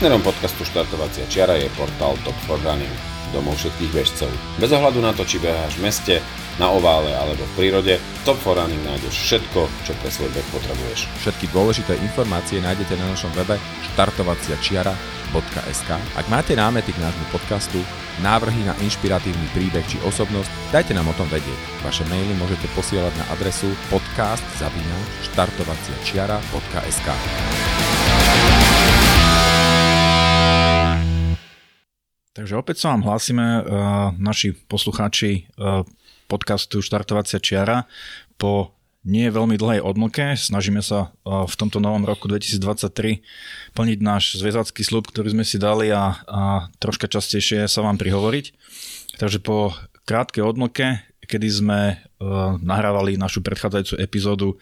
Partnerom podcastu Štartovacia čiara je portál Top for Running, domov všetkých bežcov. Bez ohľadu na to, či beháš v meste, na ovále alebo v prírode, Top for Running nájdeš všetko, čo pre svoj beh potrebuješ. Všetky dôležité informácie nájdete na našom webe štartovaciačiara.sk Ak máte námety k nášmu podcastu, návrhy na inšpiratívny príbeh či osobnosť, dajte nám o tom vedieť. Vaše maily môžete posielať na adresu podcast.štartovaciačiara.sk Takže opäť sa vám hlásime, uh, naši poslucháči uh, podcastu Štartovacia čiara po nie veľmi dlhej odmlke. Snažíme sa uh, v tomto novom roku 2023 plniť náš zväzacký slub, ktorý sme si dali a, a troška častejšie sa vám prihovoriť. Takže po krátkej odmlke, kedy sme nahrávali našu predchádzajúcu epizódu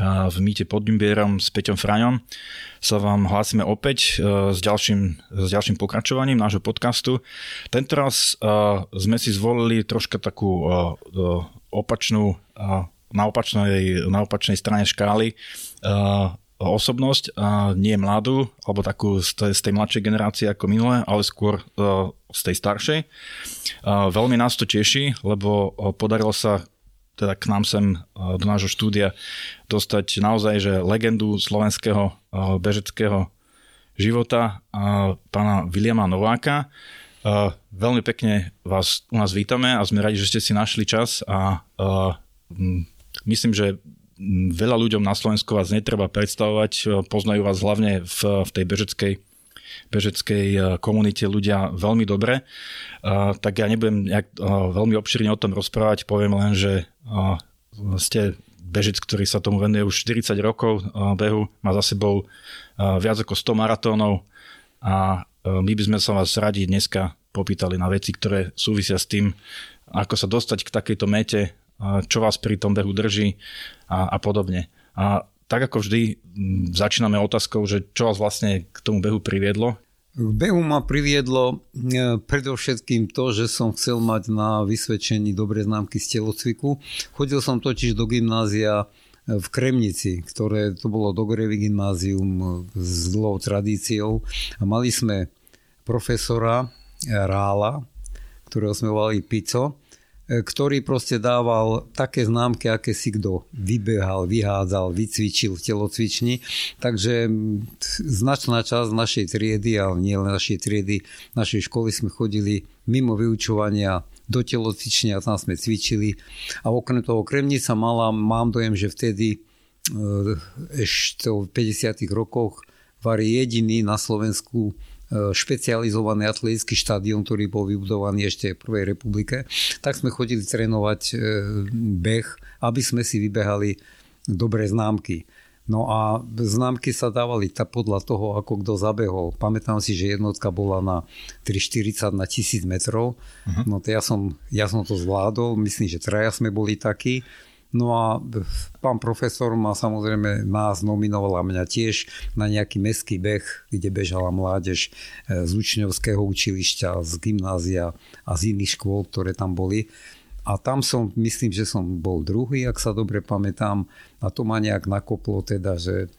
v mýte pod Ďumbierom s Peťom Fraňom sa vám hlásime opäť e, s ďalším, s ďalším pokračovaním nášho podcastu. Tentoraz sme si zvolili troška takú e, e, opačnú, na opačnej, na opačnej strane škály osobnosť, nie mladú, alebo takú z tej mladšej generácie ako minulé, ale skôr z tej staršej. Veľmi nás to teší, lebo podarilo sa teda k nám sem do nášho štúdia dostať naozaj, že legendu slovenského bežeckého života pána Viliama Nováka. Veľmi pekne vás u nás vítame a sme radi, že ste si našli čas a myslím, že veľa ľuďom na Slovensku vás netreba predstavovať, poznajú vás hlavne v, v tej bežeckej bežeckej eh, komunite ľudia veľmi dobre. Eh, tak ja nebudem nejak, eh, veľmi obširne o tom rozprávať, poviem len, že ste bežec, ktorý sa tomu venuje už 40 rokov behu, má za sebou viac ako 100 maratónov a my by sme sa vás radi dneska popýtali na veci, ktoré súvisia s tým, ako sa dostať k takejto mete, čo vás pri tom behu drží a, a podobne. A tak ako vždy začíname otázkou, že čo vás vlastne k tomu behu priviedlo? K behu ma priviedlo e, predovšetkým to, že som chcel mať na vysvedčení dobré známky z telocviku. Chodil som totiž do gymnázia e, v Kremnici, ktoré to bolo Dogorevy gymnázium e, s dlhou tradíciou a mali sme profesora Rála, ktorého sme volali Pico ktorý proste dával také známky, aké si kto vybehal, vyhádzal, vycvičil v telocvični. Takže značná časť našej triedy, ale nie len našej triedy, našej školy sme chodili mimo vyučovania do telocvične a tam sme cvičili. A okrem toho Kremnica mala, mám dojem, že vtedy e, ešte v 50 rokoch var jediný na Slovensku E, špecializovaný atletický štadión, ktorý bol vybudovaný ešte v Prvej republike, tak sme chodili trénovať e, beh, aby sme si vybehali dobré známky. No a známky sa dávali tak podľa toho, ako kto zabehol. Pamätám si, že jednotka bola na 3,40 na 1000 metrov. Uh-huh. No to ja som, ja som to zvládol, myslím, že traja sme boli takí. No a pán profesor ma samozrejme nás nominoval a mňa tiež na nejaký meský beh, kde bežala mládež e, z učňovského učilišťa, z gymnázia a z iných škôl, ktoré tam boli. A tam som, myslím, že som bol druhý, ak sa dobre pamätám. A to ma nejak nakoplo teda, že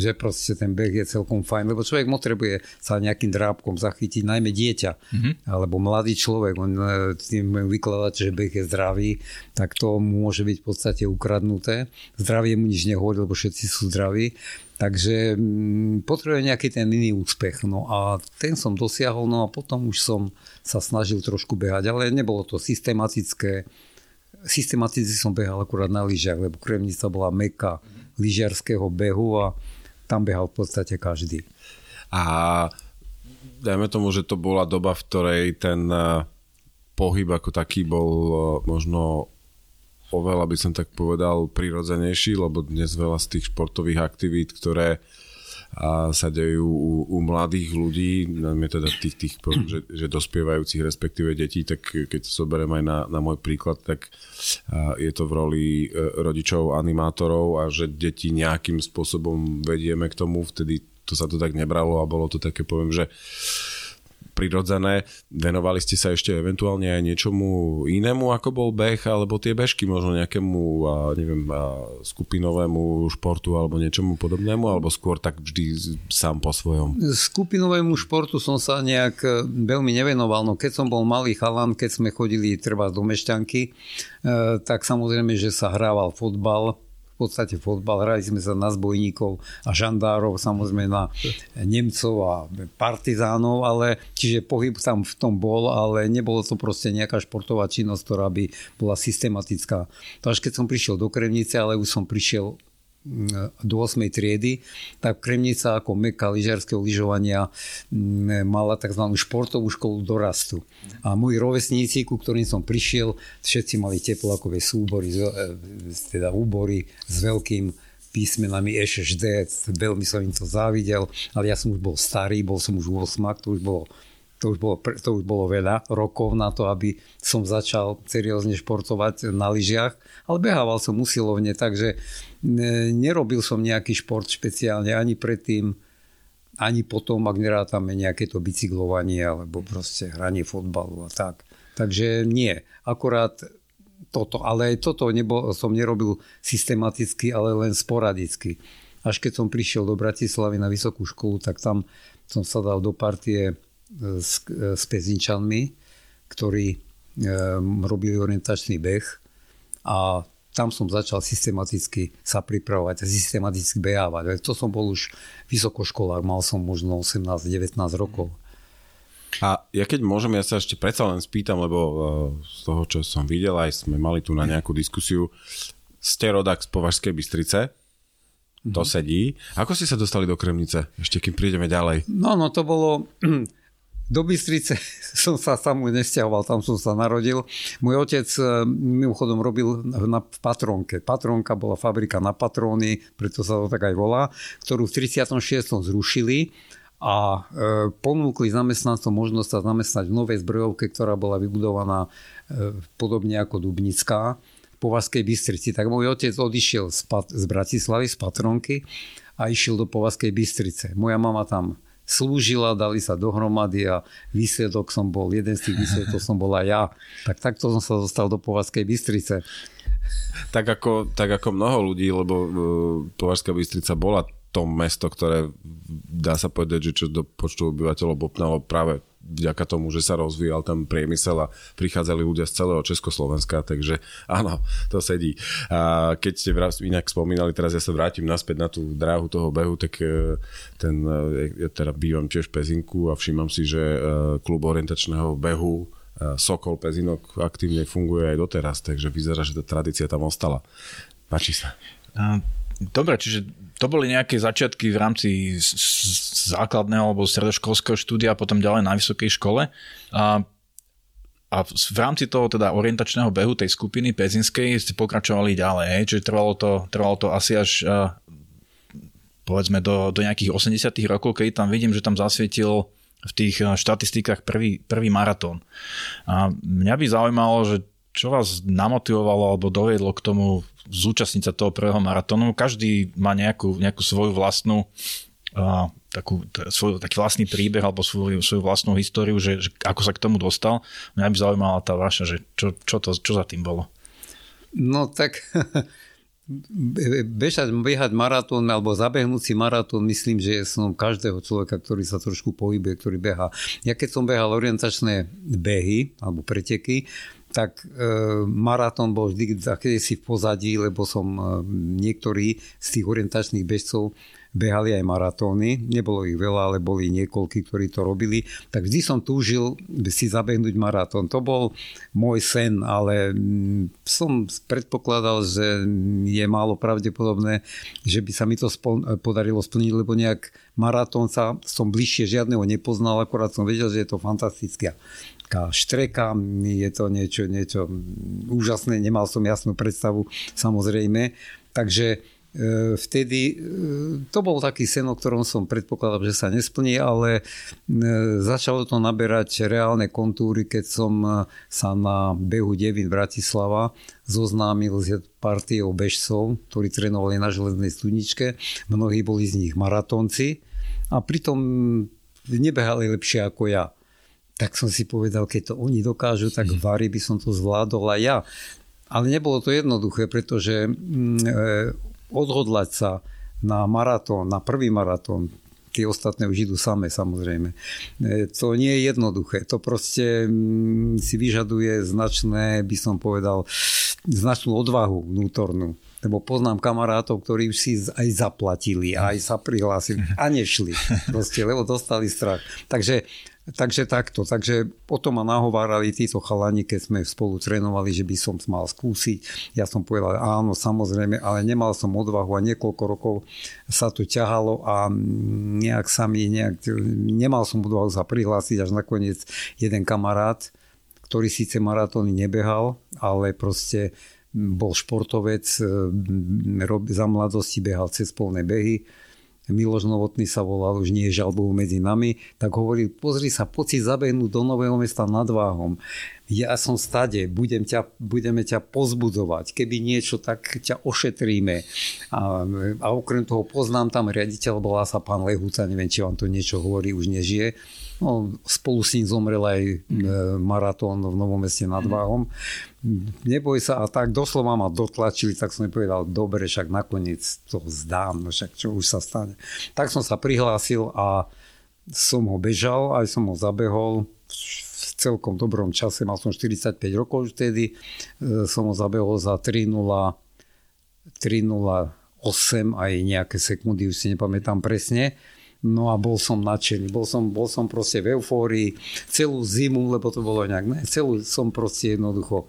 že proste ten beh je celkom fajn, lebo človek potrebuje sa nejakým drábkom zachytiť, najmä dieťa, mm-hmm. alebo mladý človek, on e, tým vykladať, že beh je zdravý, tak to môže byť v podstate ukradnuté. Zdravie mu nič nehovorí, lebo všetci sú zdraví. Takže mm, potrebuje nejaký ten iný úspech. No a ten som dosiahol, no a potom už som sa snažil trošku behať, ale nebolo to systematické. Systematicky som behal akurát na lyžiach, lebo Kremnica bola meka lyžiarského behu a tam behal v podstate každý. A dajme tomu, že to bola doba, v ktorej ten eh, pohyb ako taký bol eh, možno oveľa by som tak povedal prirodzenejší, lebo dnes veľa z tých športových aktivít, ktoré a sa dejú u, u mladých ľudí, najmä teda tých, tých že, že dospievajúcich, respektíve detí, tak keď to zoberiem aj na, na môj príklad, tak je to v roli e, rodičov, animátorov a že deti nejakým spôsobom vedieme k tomu, vtedy to sa to tak nebralo a bolo to také, poviem, že prirodzené. Venovali ste sa ešte eventuálne aj niečomu inému, ako bol beh, alebo tie bežky, možno nejakému, neviem, skupinovému športu alebo niečomu podobnému, alebo skôr tak vždy sám po svojom? Skupinovému športu som sa nejak e, veľmi nevenoval. No keď som bol malý chalan, keď sme chodili treba do Mešťanky, e, tak samozrejme, že sa hrával fotbal, podstate fotbal, hrali sme sa na zbojníkov a žandárov, samozrejme na Nemcov a partizánov, ale čiže pohyb tam v tom bol, ale nebolo to proste nejaká športová činnosť, ktorá by bola systematická. Až keď som prišiel do Kremnice, ale už som prišiel do 8. triedy, tak Kremnica ako meka lyžiarského lyžovania mm, mala tzv. športovú školu dorastu. A moji rovesníci, ku ktorým som prišiel, všetci mali teplákové súbory, e, teda úbory s veľkým písmenami EŠD, veľmi som im to závidel, ale ja som už bol starý, bol som už 8, to už bolo to už, bolo, to už bolo veľa rokov na to, aby som začal seriózne športovať na lyžiach, ale behával som usilovne, takže nerobil som nejaký šport špeciálne ani predtým, ani potom, ak nerátame nejaké to bicyklovanie alebo proste hranie fotbalu a tak. Takže nie, akorát toto, ale aj toto nebo, som nerobil systematicky, ale len sporadicky. Až keď som prišiel do Bratislavy na vysokú školu, tak tam som sa dal do partie s, s Pezinčanmi, ktorí e, robili orientačný beh a tam som začal systematicky sa pripravovať a systematicky behávať. To som bol už vysokoškolák, mal som možno 18-19 rokov. A ja keď môžem, ja sa ešte predsa len spýtam, lebo uh, z toho, čo som videl, aj sme mali tu na nejakú diskusiu, ste rodak z Považskej Bystrice, to mm-hmm. sedí. Ako ste sa dostali do Kremnice? Ešte kým prídeme ďalej. No, no to bolo do Bystrice som sa tam nesťahoval, tam som sa narodil. Môj otec e, mimochodom robil na, Patronke. Patronka bola fabrika na patróny, preto sa to tak aj volá, ktorú v 36. zrušili a e, ponúkli zamestnancom možnosť sa zamestnať v novej zbrojovke, ktorá bola vybudovaná e, podobne ako Dubnická v Povazkej Bystrici. Tak môj otec odišiel z, z Bratislavy, z Patronky a išiel do Povazkej Bystrice. Moja mama tam slúžila, dali sa dohromady a výsledok som bol, jeden z tých výsledkov som bola ja. Tak takto som sa dostal do Povazkej Bystrice. Tak ako, tak ako mnoho ľudí, lebo uh, Považská Bystrica bola to mesto, ktoré dá sa povedať, že čo do počtu obyvateľov bopnalo práve vďaka tomu, že sa rozvíjal tam priemysel a prichádzali ľudia z celého Československa, takže áno, to sedí. A keď ste inak spomínali, teraz ja sa vrátim naspäť na tú dráhu toho behu, tak e, ten, e, ja teda bývam tiež v Pezinku a všímam si, že e, klub orientačného behu Sokol Pezinok aktívne funguje aj doteraz, takže vyzerá, že tá tradícia tam ostala. Páči sa. Dobre, čiže to boli nejaké začiatky v rámci základného alebo stredoškolského štúdia potom ďalej na vysokej škole. A, a v rámci toho teda orientačného behu tej skupiny pezinskej ste pokračovali ďalej, čiže trvalo to, trvalo to asi až povedzme do, do nejakých 80 rokov, keď tam vidím, že tam zasvietil v tých štatistikách prvý, prvý maratón. A mňa by zaujímalo, že čo vás namotivovalo alebo dovedlo k tomu zúčastniť sa toho prvého maratónu. Každý má nejakú, nejakú svoju vlastnú uh, takú, t- svoj, taký vlastný príbeh alebo svoju, svoju vlastnú históriu, že, že ako sa k tomu dostal. Mňa by zaujímala tá vaša, že čo, čo, to, čo za tým bolo. No tak bežať, behať maratón alebo zabehnúť si maratón, myslím, že som každého človeka, ktorý sa trošku pohybuje, ktorý beha. Ja keď som behal orientačné behy alebo preteky, tak e, maratón bol vždy si v pozadí, lebo som e, niektorí z tých orientačných bežcov behali aj maratóny. Nebolo ich veľa, ale boli niekoľky, ktorí to robili. Tak vždy som túžil si zabehnúť maratón. To bol môj sen, ale mm, som predpokladal, že je málo pravdepodobné, že by sa mi to podarilo splniť, lebo nejak maratón sa som bližšie žiadneho nepoznal, akorát som vedel, že je to fantastické taká štreka, je to niečo, niečo úžasné, nemal som jasnú predstavu samozrejme. Takže e, vtedy e, to bol taký sen, o ktorom som predpokladal, že sa nesplní, ale e, začalo to naberať reálne kontúry, keď som sa na behu Devin Bratislava zoznámil s partiou bežcov, ktorí trénovali na železnej studničke. Mnohí boli z nich maratónci a pritom nebehali lepšie ako ja. Tak som si povedal, keď to oni dokážu, tak v Vary by som to zvládol aj ja. Ale nebolo to jednoduché, pretože mm, e, odhodlať sa na maratón, na prvý maratón, tie ostatné už idú samé samozrejme. E, to nie je jednoduché. To proste mm, si vyžaduje značné, by som povedal, značnú odvahu vnútornú lebo poznám kamarátov, ktorí už si aj zaplatili, aj sa prihlásili a nešli, proste, lebo dostali strach. Takže Takže takto, takže potom ma nahovárali títo chalani, keď sme spolu trénovali, že by som mal skúsiť. Ja som povedal, áno, samozrejme, ale nemal som odvahu a niekoľko rokov sa to ťahalo a nejak sa nejak, nemal som odvahu sa prihlásiť, až nakoniec jeden kamarát, ktorý síce maratóny nebehal, ale proste bol športovec, za mladosti behal cez polné behy, Miloš Novotný sa volal, už nie je žalbou medzi nami, tak hovorí, pozri sa, poď si zabehnúť do Nového mesta nad Váhom. Ja som stade, budem ťa, budeme ťa pozbudzovať. Keby niečo, tak ťa ošetríme. A, a okrem toho poznám tam riaditeľ, bola sa pán Lehúca, neviem, či vám to niečo hovorí, už nežije No, spolu s ním zomrel aj e, maratón v Novom meste nad mhm. Váhom. Neboj sa a tak doslova ma dotlačili, tak som povedal, dobre, však nakoniec to zdám, no však čo už sa stane. Tak som sa prihlásil a som ho bežal, aj som ho zabehol celkom dobrom čase, mal som 45 rokov vtedy, e, som ho zabehol za 3.0 3.08 aj nejaké sekundy, už si nepamätám presne. No a bol som nadšený, bol som, bol som proste v eufórii celú zimu, lebo to bolo nejak, ne, celú som proste jednoducho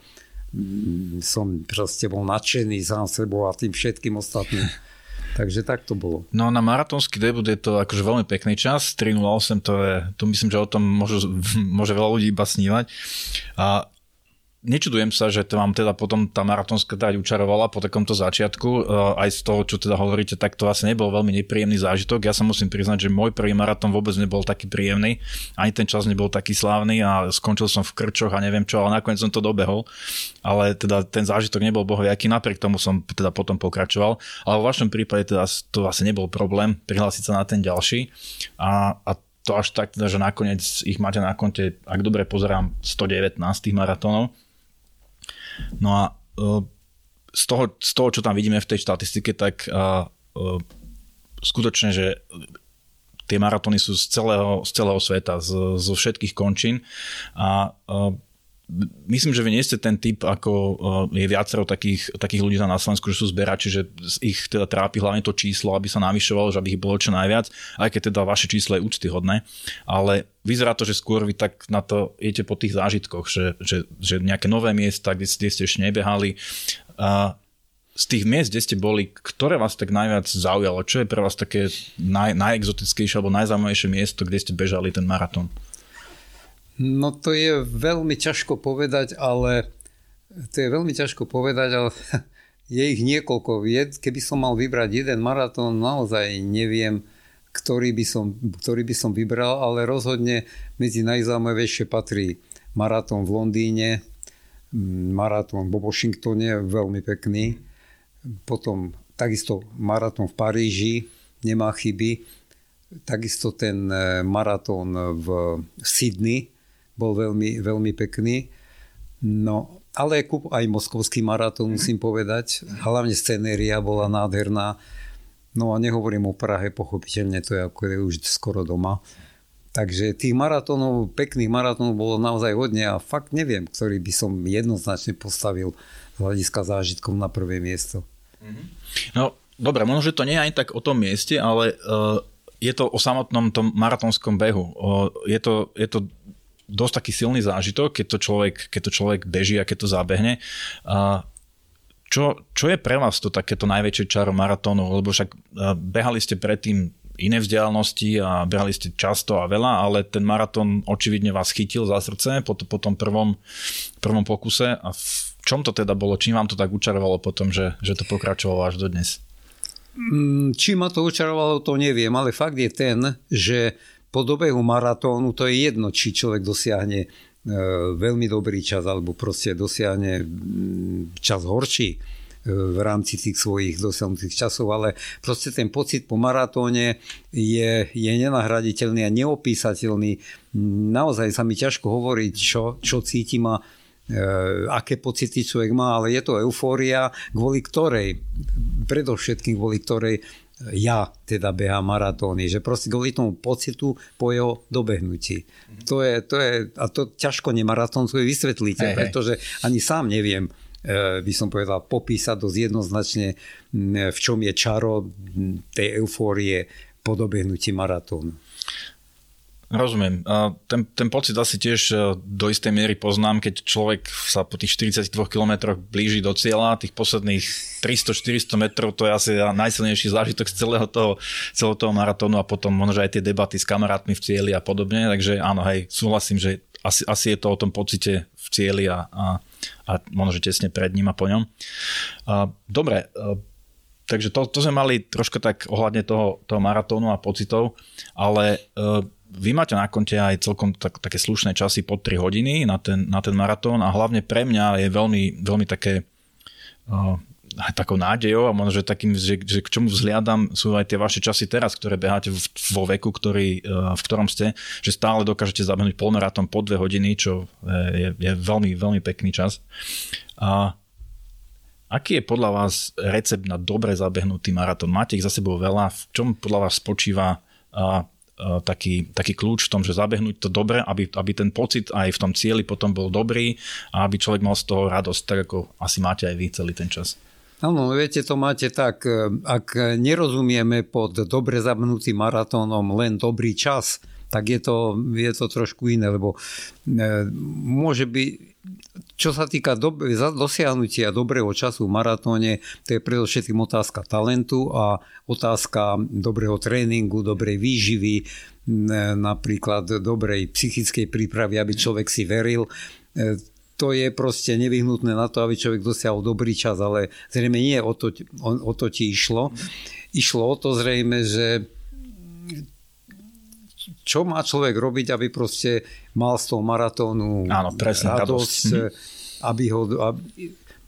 mm, som proste bol nadšený sám sebou a tým všetkým ostatným. Takže tak to bolo. No na maratónsky debut je to akože veľmi pekný čas, 3.08 to je, to myslím, že o tom môže, môže veľa ľudí iba snívať. A Nečudujem sa, že to vám teda potom tá maratónska trať učarovala po takomto začiatku. E, aj z toho, čo teda hovoríte, tak to asi nebol veľmi nepríjemný zážitok. Ja sa musím priznať, že môj prvý maratón vôbec nebol taký príjemný. Ani ten čas nebol taký slávny a skončil som v krčoch a neviem čo, ale nakoniec som to dobehol. Ale teda ten zážitok nebol bohoviaký, napriek tomu som teda potom pokračoval. Ale v vašom prípade teda to asi nebol problém prihlásiť sa na ten ďalší. A, a to až tak, teda, že nakoniec ich máte na konte, ak dobre pozerám, 119 tých maratónov No a e, z toho, z toho, čo tam vidíme v tej štatistike, tak uh, uh, skutočne, že tie maratóny sú z celého, z celého sveta, z, zo všetkých končín. A uh, myslím, že vy nie ste ten typ, ako je viacero takých, takých ľudí na Slovensku, že sú zberači, že ich teda trápi hlavne to číslo, aby sa navyšovalo, že aby ich bolo čo najviac, aj keď teda vaše číslo je úctyhodné. Ale vyzerá to, že skôr vy tak na to idete po tých zážitkoch, že, že, že nejaké nové miesta, kde, kde ste ešte nebehali. A z tých miest, kde ste boli, ktoré vás tak najviac zaujalo? Čo je pre vás také naj, najexotickejšie alebo najzaujímavejšie miesto, kde ste bežali ten maratón? No to je veľmi ťažko povedať, ale to je veľmi ťažko povedať, ale je ich niekoľko. Keby som mal vybrať jeden maratón, naozaj neviem, ktorý by som, ktorý by som vybral, ale rozhodne medzi najzaujímavejšie patrí maratón v Londýne, maratón vo Washingtone, veľmi pekný, potom takisto maratón v Paríži, nemá chyby, takisto ten eh, maratón v Sydney, bol veľmi, veľmi pekný. No, ale aj moskovský maratón musím povedať. Hlavne scenéria bola nádherná. No a nehovorím o Prahe, pochopiteľne to je ako je už skoro doma. Takže tých maratónov, pekných maratónov bolo naozaj hodne a fakt neviem, ktorý by som jednoznačne postavil z hľadiska zážitkov na prvé miesto. Mhm. No, dobre, možno, že to nie je ani tak o tom mieste, ale uh, je to o samotnom tom maratónskom behu. Uh, je, to, je to dosť taký silný zážitok, keď to človek, keď to človek beží a keď to zabehne. A čo, čo je pre vás to takéto najväčšie čaro maratónu? Lebo však behali ste predtým iné vzdialenosti a behali ste často a veľa, ale ten maratón očividne vás chytil za srdce po, po tom prvom, prvom pokuse a v čom to teda bolo? Čím vám to tak učarovalo potom, že, že to pokračovalo až do dnes? Mm, či ma to učarovalo, to neviem, ale fakt je ten, že po dobehu maratónu to je jedno, či človek dosiahne e, veľmi dobrý čas alebo proste dosiahne čas horší. v rámci tých svojich dosiahnutých časov, ale proste ten pocit po maratóne je, je nenahraditeľný a neopísateľný. Naozaj sa mi ťažko hovoriť, čo, čo cítim a e, aké pocity človek má, ale je to eufória, kvôli ktorej, predovšetkým kvôli ktorej ja teda behám maratóny, že proste kvôli tomu pocitu po jeho dobehnutí. Mm-hmm. To je, to je, a to ťažko nemaratónskové vysvetlíte, hey, pretože ani sám neviem, e, by som povedal, popísať dosť jednoznačne, v čom je čaro tej eufórie po dobehnutí maratónu. Rozumiem. Ten, ten pocit asi tiež e, do istej miery poznám, keď človek sa po tých 42 km blíži do cieľa, tých posledných 300-400 metrov, to je asi najsilnejší zážitok z celého toho, celého toho maratónu a potom možno aj tie debaty s kamarátmi v cieli a podobne. Takže áno, hej, súhlasím, že asi, asi je to o tom pocite v cieli a, a, a možno, že tesne pred ním a po ňom. Dobre, e, takže to, to sme mali troška tak ohľadne toho, toho maratónu a pocitov, ale e, vy máte na konte aj celkom tak, také slušné časy pod 3 hodiny na ten, na ten maratón a hlavne pre mňa je veľmi, veľmi také uh, takou nádejou a možno, že takým, že, že k čomu vzhliadam sú aj tie vaše časy teraz, ktoré beháte vo veku, ktorý, uh, v ktorom ste, že stále dokážete zabehnúť polmaratón po 2 hodiny, čo je, je veľmi, veľmi pekný čas. A aký je podľa vás recept na dobre zabehnutý maratón? Máte ich za sebou veľa, v čom podľa vás spočíva E, taký, taký kľúč v tom, že zabehnúť to dobre, aby, aby ten pocit aj v tom cieli potom bol dobrý a aby človek mal z toho radosť, tak ako asi máte aj vy celý ten čas. Áno, viete, to máte tak, e, ak nerozumieme pod dobre zabnutým maratónom len dobrý čas, tak je to, je to trošku iné, lebo e, môže byť, čo sa týka do, dosiahnutia dobrého času v maratóne, to je predovšetkým otázka talentu a otázka dobrého tréningu, dobrej výživy, napríklad dobrej psychickej prípravy, aby človek si veril. E, to je proste nevyhnutné na to, aby človek dosiahol dobrý čas, ale zrejme nie o to, o, o to ti išlo. Išlo o to zrejme, že čo má človek robiť, aby proste mal z toho maratónu Áno, presne, radosť, radosť mhm. Aby ho... Aby,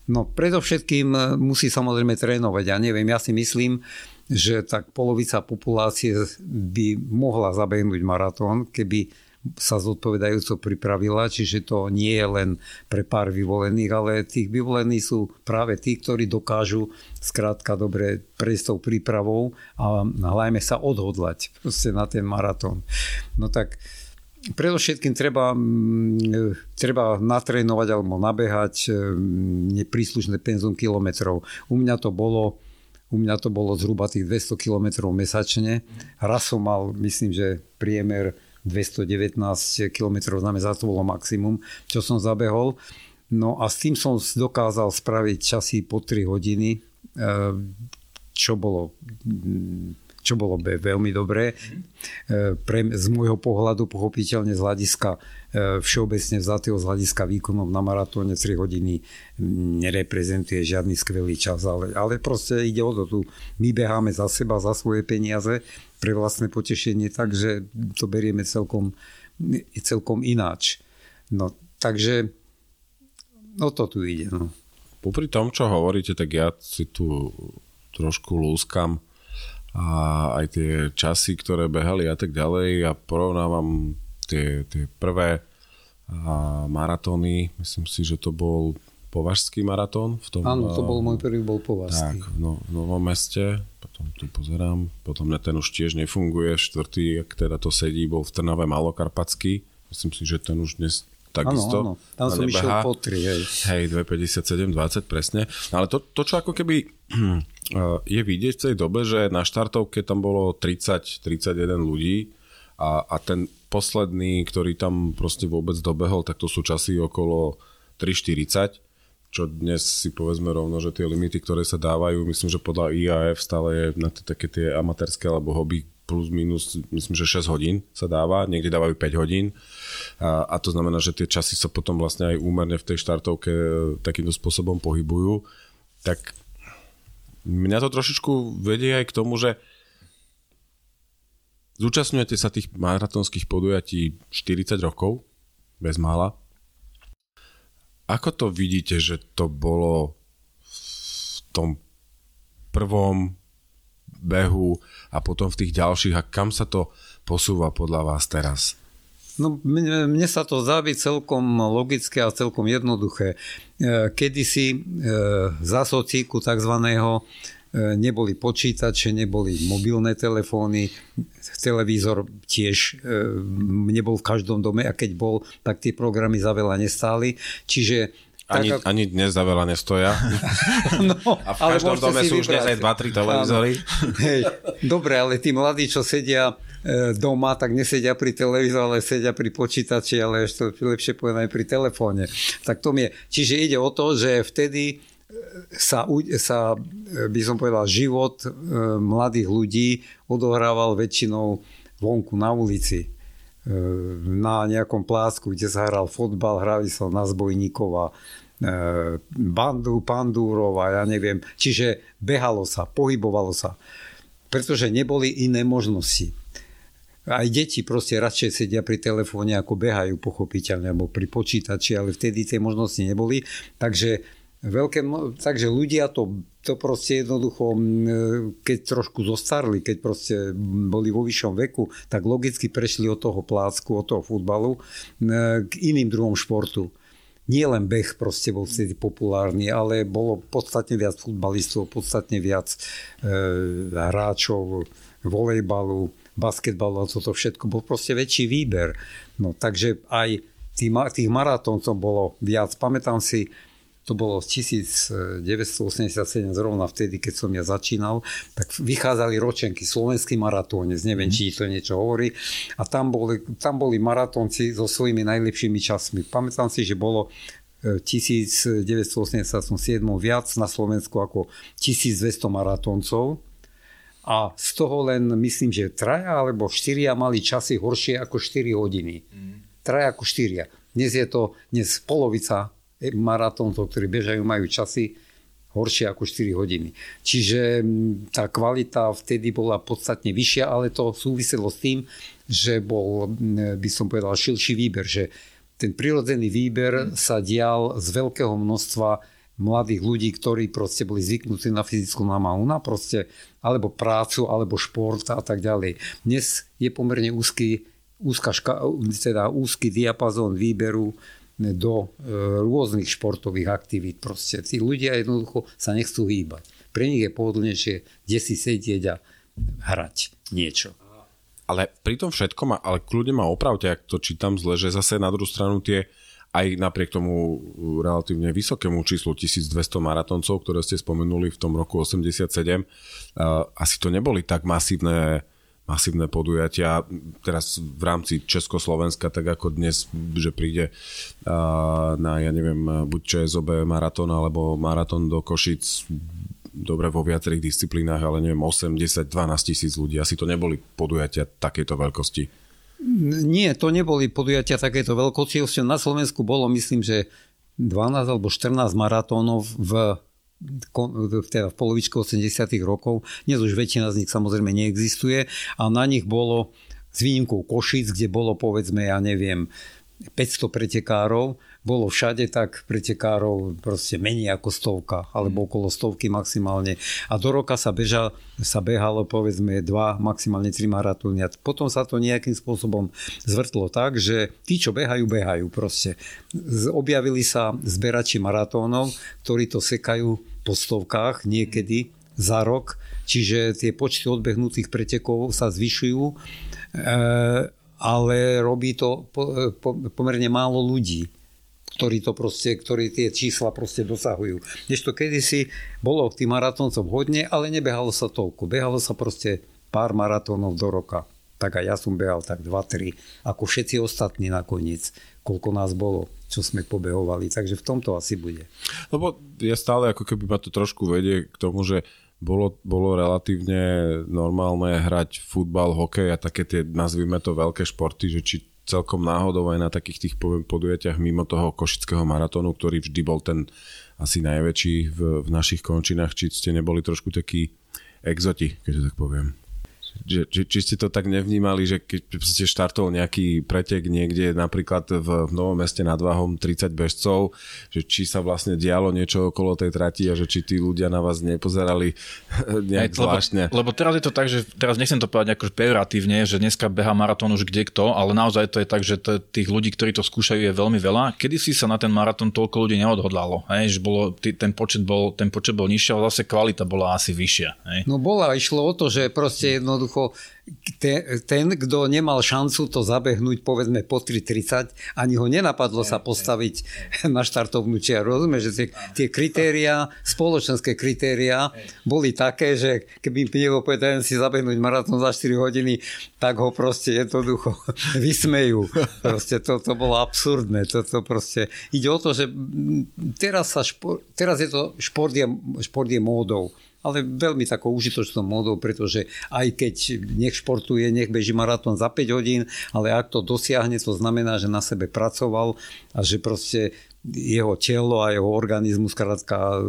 no predovšetkým musí samozrejme trénovať. Ja neviem, ja si myslím, že tak polovica populácie by mohla zabehnúť maratón, keby sa zodpovedajúco pripravila, čiže to nie je len pre pár vyvolených, ale tých vyvolení sú práve tí, ktorí dokážu skrátka dobre prejsť tou prípravou a hľajme sa odhodlať proste na ten maratón. No tak predovšetkým treba, mm, treba natrénovať alebo nabehať mm, nepríslušné penzum kilometrov. U mňa to bolo u mňa to bolo zhruba tých 200 km mesačne. Raz som mal, myslím, že priemer 219 km za mesiac, to bolo maximum, čo som zabehol. No a s tým som dokázal spraviť časy po 3 hodiny, eh, čo bolo čo bolo veľmi dobré. Eh, pre, z môjho pohľadu pochopiteľne z hľadiska eh, všeobecne vzatého z hľadiska výkonov na maratóne 3 hodiny nereprezentuje žiadny skvelý čas, ale, ale proste ide o to tu. My beháme za seba, za svoje peniaze pre vlastné potešenie, takže to berieme celkom, celkom ináč. No, takže no to tu ide. No. Popri tom, čo hovoríte, tak ja si tu trošku lúskam a aj tie časy, ktoré behali a tak ďalej a porovnávam tie, tie prvé a maratóny. Myslím si, že to bol Považský maratón. V tom, Áno, to bol môj prvý, bol Považský. Tak, no, v Novom meste, potom tu pozerám, potom ten už tiež nefunguje, štvrtý, ak teda to sedí, bol v Trnave Malokarpacký. Myslím si, že ten už dnes takisto. Áno, áno. Tam som nebeha. išiel po 3, hej. Hej, 2,57, 20, presne. No ale to, to, čo ako keby je vidieť v tej dobe, že na štartovke tam bolo 30-31 ľudí a, a ten posledný, ktorý tam proste vôbec dobehol, tak to sú časy okolo 3,40 čo dnes si povedzme rovno, že tie limity, ktoré sa dávajú, myslím, že podľa IAF stále je na tie, také tie amatérske alebo hobby plus minus, myslím, že 6 hodín sa dáva, niekde dávajú 5 hodín. A, a to znamená, že tie časy sa potom vlastne aj úmerne v tej štartovke e, takýmto spôsobom pohybujú, tak mňa to trošičku vedie aj k tomu, že zúčastňujete sa tých maratónskych podujatí 40 rokov, bez mála, ako to vidíte, že to bolo v tom prvom behu a potom v tých ďalších a kam sa to posúva podľa vás teraz? No, mne, mne sa to zdá byť celkom logické a celkom jednoduché. E, kedysi e, za socíku takzvaného e, neboli počítače, neboli mobilné telefóny, televízor tiež nebol v každom dome a keď bol, tak tie programy za veľa nestáli. Čiže ani, tak, ani dnes za veľa nestoja. no, a v každom dome sú už dnes aj 2-3 televízory. Hej, dobre, ale tí mladí, čo sedia doma, tak nesedia pri televízore, ale sedia pri počítači, ale ešte lepšie povedané pri telefóne. Tak to je. Čiže ide o to, že vtedy e, sa, sa e, by som povedal, život mladých ľudí odohrával väčšinou vonku na ulici na nejakom plásku, kde sa hral fotbal, hrali sa na zbojníkov a E, bandu, pandúrov a ja neviem. Čiže behalo sa, pohybovalo sa. Pretože neboli iné možnosti. Aj deti proste radšej sedia pri telefóne, ako behajú pochopiteľne, alebo pri počítači, ale vtedy tie možnosti neboli. Takže, veľké, takže ľudia to, to proste jednoducho, keď trošku zostarli, keď proste boli vo vyššom veku, tak logicky prešli od toho plácku, od toho futbalu k iným druhom športu nie len beh proste bol vtedy populárny, ale bolo podstatne viac futbalistov, podstatne viac e, hráčov volejbalu, basketbalu a toto všetko. Bol proste väčší výber. No, takže aj tých, tých maratóncov bolo viac. Pamätám si, to bolo 1987, zrovna vtedy, keď som ja začínal, tak vychádzali ročenky, slovenský maratónec, neviem, mm. či to niečo hovorí, a tam boli, tam boli maratónci so svojimi najlepšími časmi. Pamätám si, že bolo 1987 e, viac na Slovensku ako 1200 maratóncov a z toho len myslím, že traja alebo štyria mali časy horšie ako 4 hodiny. Mm. Traja ako štyria. Dnes je to, dnes polovica maratóncov, ktorí bežajú, majú časy horšie ako 4 hodiny. Čiže tá kvalita vtedy bola podstatne vyššia, ale to súviselo s tým, že bol, by som povedal, šilší výber, že ten prirodzený výber sa dial z veľkého množstva mladých ľudí, ktorí proste boli zvyknutí na fyzickú námahu, na proste alebo prácu, alebo šport a tak ďalej. Dnes je pomerne úzky, úzka ška, teda úzky diapazón výberu do e, rôznych športových aktivít. Proste tí ľudia jednoducho sa nechcú hýbať. Pre nich je pohodlnejšie kde si sedieť a hrať niečo. Ale pri tom všetkom, ale kľudne ma opravte, ak to čítam zle, že zase na druhú stranu tie aj napriek tomu relatívne vysokému číslu 1200 maratoncov, ktoré ste spomenuli v tom roku 87, uh, asi to neboli tak masívne masívne podujatia. Teraz v rámci Československa, tak ako dnes, že príde na, ja neviem, buď ČSOB maratón alebo maratón do Košic dobre vo viacerých disciplínach, ale neviem, 8, 10, 12 tisíc ľudí. Asi to neboli podujatia takejto veľkosti. Nie, to neboli podujatia takéto veľkosti. Na Slovensku bolo, myslím, že 12 alebo 14 maratónov v teda v polovičke 80 rokov. Dnes už väčšina z nich samozrejme neexistuje a na nich bolo s výnimkou Košic, kde bolo povedzme, ja neviem, 500 pretekárov, bolo všade tak pretekárov proste menej ako stovka, alebo mm. okolo stovky maximálne. A do roka sa, beža, sa behalo povedzme dva, maximálne tri maratóny. Potom sa to nejakým spôsobom zvrtlo tak, že tí, čo behajú, behajú proste. Objavili sa zberači maratónov, ktorí to sekajú po stovkách niekedy za rok, čiže tie počty odbehnutých pretekov sa zvyšujú, e, ale robí to pomerne málo ľudí ktorí to proste, ktorí tie čísla proste dosahujú. Kdežto kedysi bolo tým maratóncom hodne, ale nebehalo sa toľko. Behalo sa proste pár maratónov do roka. Tak aj ja som behal tak 2-3, ako všetci ostatní nakoniec, koľko nás bolo čo sme pobehovali. Takže v tomto asi bude. Lebo ja stále ako keby ma to trošku vedie k tomu, že bolo, bolo relatívne normálne hrať futbal, hokej a také tie, nazvime to, veľké športy, že či celkom náhodou aj na takých tých podujatiach mimo toho košického maratónu, ktorý vždy bol ten asi najväčší v, v našich končinách, či ste neboli trošku takí exoti, keď to tak poviem. Či, či, či ste to tak nevnímali, že keď ste štartoval nejaký pretek niekde napríklad v, v Novom meste nad Váhom 30 bežcov, že či sa vlastne dialo niečo okolo tej trati a že či tí ľudia na vás nepozerali nejak Aj, zvláštne. Lebo, lebo teraz je to tak, že teraz nechcem to povedať ako pejoratívne, že dneska beha maratón už kde kto, ale naozaj to je tak, že to, tých ľudí, ktorí to skúšajú je veľmi veľa. Kedy si sa na ten maratón toľko ľudí neodhodlalo, hej? že bolo, ten, počet bol, ten počet bol nižší, ale zase kvalita bola asi vyššia. Hej? No bola, išlo o to, že proste jednoducho jednoducho ten, ten, kto nemal šancu to zabehnúť povedzme po 3.30, ani ho nenapadlo sa postaviť na štartovnú čiaru. Rozumieš, že tie, tie kritéria, spoločenské kritéria boli také, že keby niekto povedal, si zabehnúť maratón za 4 hodiny, tak ho proste jednoducho vysmejú. Proste to, to bolo absurdné. To, to proste, ide o to, že teraz, sa špor, teraz je to šport je, šport je módou ale veľmi takou užitočnou módou, pretože aj keď nech športuje, nech beží maratón za 5 hodín, ale ak to dosiahne, to znamená, že na sebe pracoval a že proste jeho telo a jeho organizmus krátka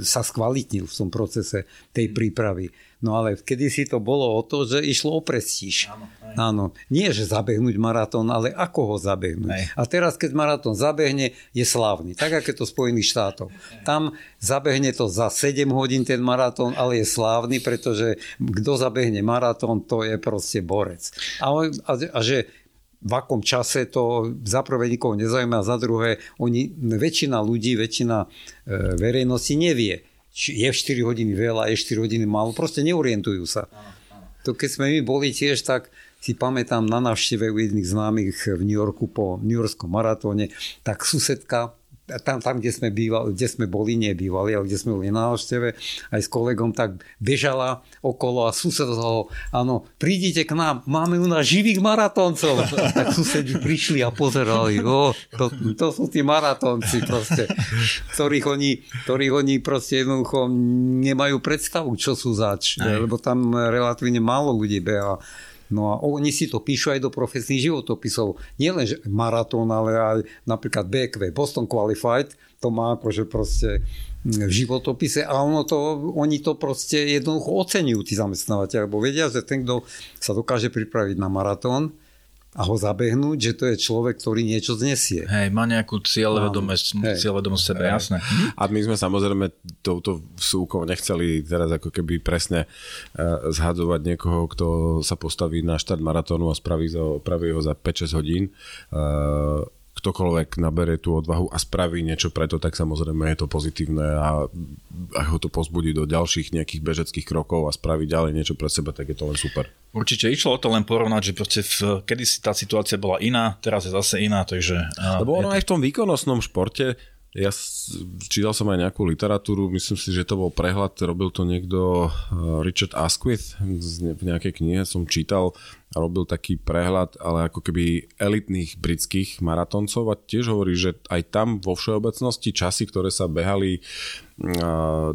sa skvalitnil v tom procese tej prípravy. No ale kedysi to bolo o to, že išlo o prestíž. Áno, Áno. Nie, že zabehnúť maratón, ale ako ho zabehnúť. Aj. A teraz, keď maratón zabehne, je slávny. Tak, ako je to v Spojených štátoch. Tam zabehne to za 7 hodín ten maratón, ale je slávny, pretože kto zabehne maratón, to je proste borec. A, a, a že v akom čase to za prvé nikoho nezaujíma a za druhé oni, väčšina ľudí, väčšina e, verejnosti nevie, je 4 hodiny veľa, je 4 hodiny málo, proste neorientujú sa. To keď sme my boli tiež, tak si pamätám na návšteve u jedných známych v New Yorku po New Yorkskom maratóne, tak susedka tam, tam kde, sme bývali, kde sme boli, nebývali, ale kde sme boli na návšteve, aj s kolegom, tak bežala okolo a sused ho, áno, prídite k nám, máme u nás živých maratóncov. tak susedi prišli a pozerali, o, to, to sú tí maratónci proste, ktorých oni, ktorých oni proste jednoducho nemajú predstavu, čo sú zač, lebo tam relatívne málo ľudí beha No a oni si to píšu aj do profesných životopisov. Nielen maratón, ale aj napríklad BQ, Boston Qualified, to má akože proste mm, v životopise a ono to, oni to proste jednoducho ocenujú tí zamestnávateľ, lebo vedia, že ten, kto sa dokáže pripraviť na maratón, a ho zabehnúť, že to je človek, ktorý niečo znesie. Hej, má nejakú cieľvedomosť, cieľvedomosť sebe, hey. jasné. A my sme samozrejme touto súkou nechceli teraz ako keby presne uh, zhadzovať niekoho, kto sa postaví na štart maratónu a spraví, ho za 5-6 hodín. Uh, ktokoľvek nabere tú odvahu a spraví niečo preto, tak samozrejme je to pozitívne a ak ho to pozbudí do ďalších nejakých bežeckých krokov a spraví ďalej niečo pre seba, tak je to len super. Určite išlo o to len porovnať, že proste v, kedysi tá situácia bola iná, teraz je zase iná, takže... Lebo ono to... aj v tom výkonnostnom športe ja čítal som aj nejakú literatúru, myslím si, že to bol prehľad, robil to niekto eh, Richard Asquith v nejakej knihe som čítal robil taký prehľad, ale ako keby elitných britských maratoncov a tiež hovorí, že aj tam vo všeobecnosti časy, ktoré sa behali 20, 30,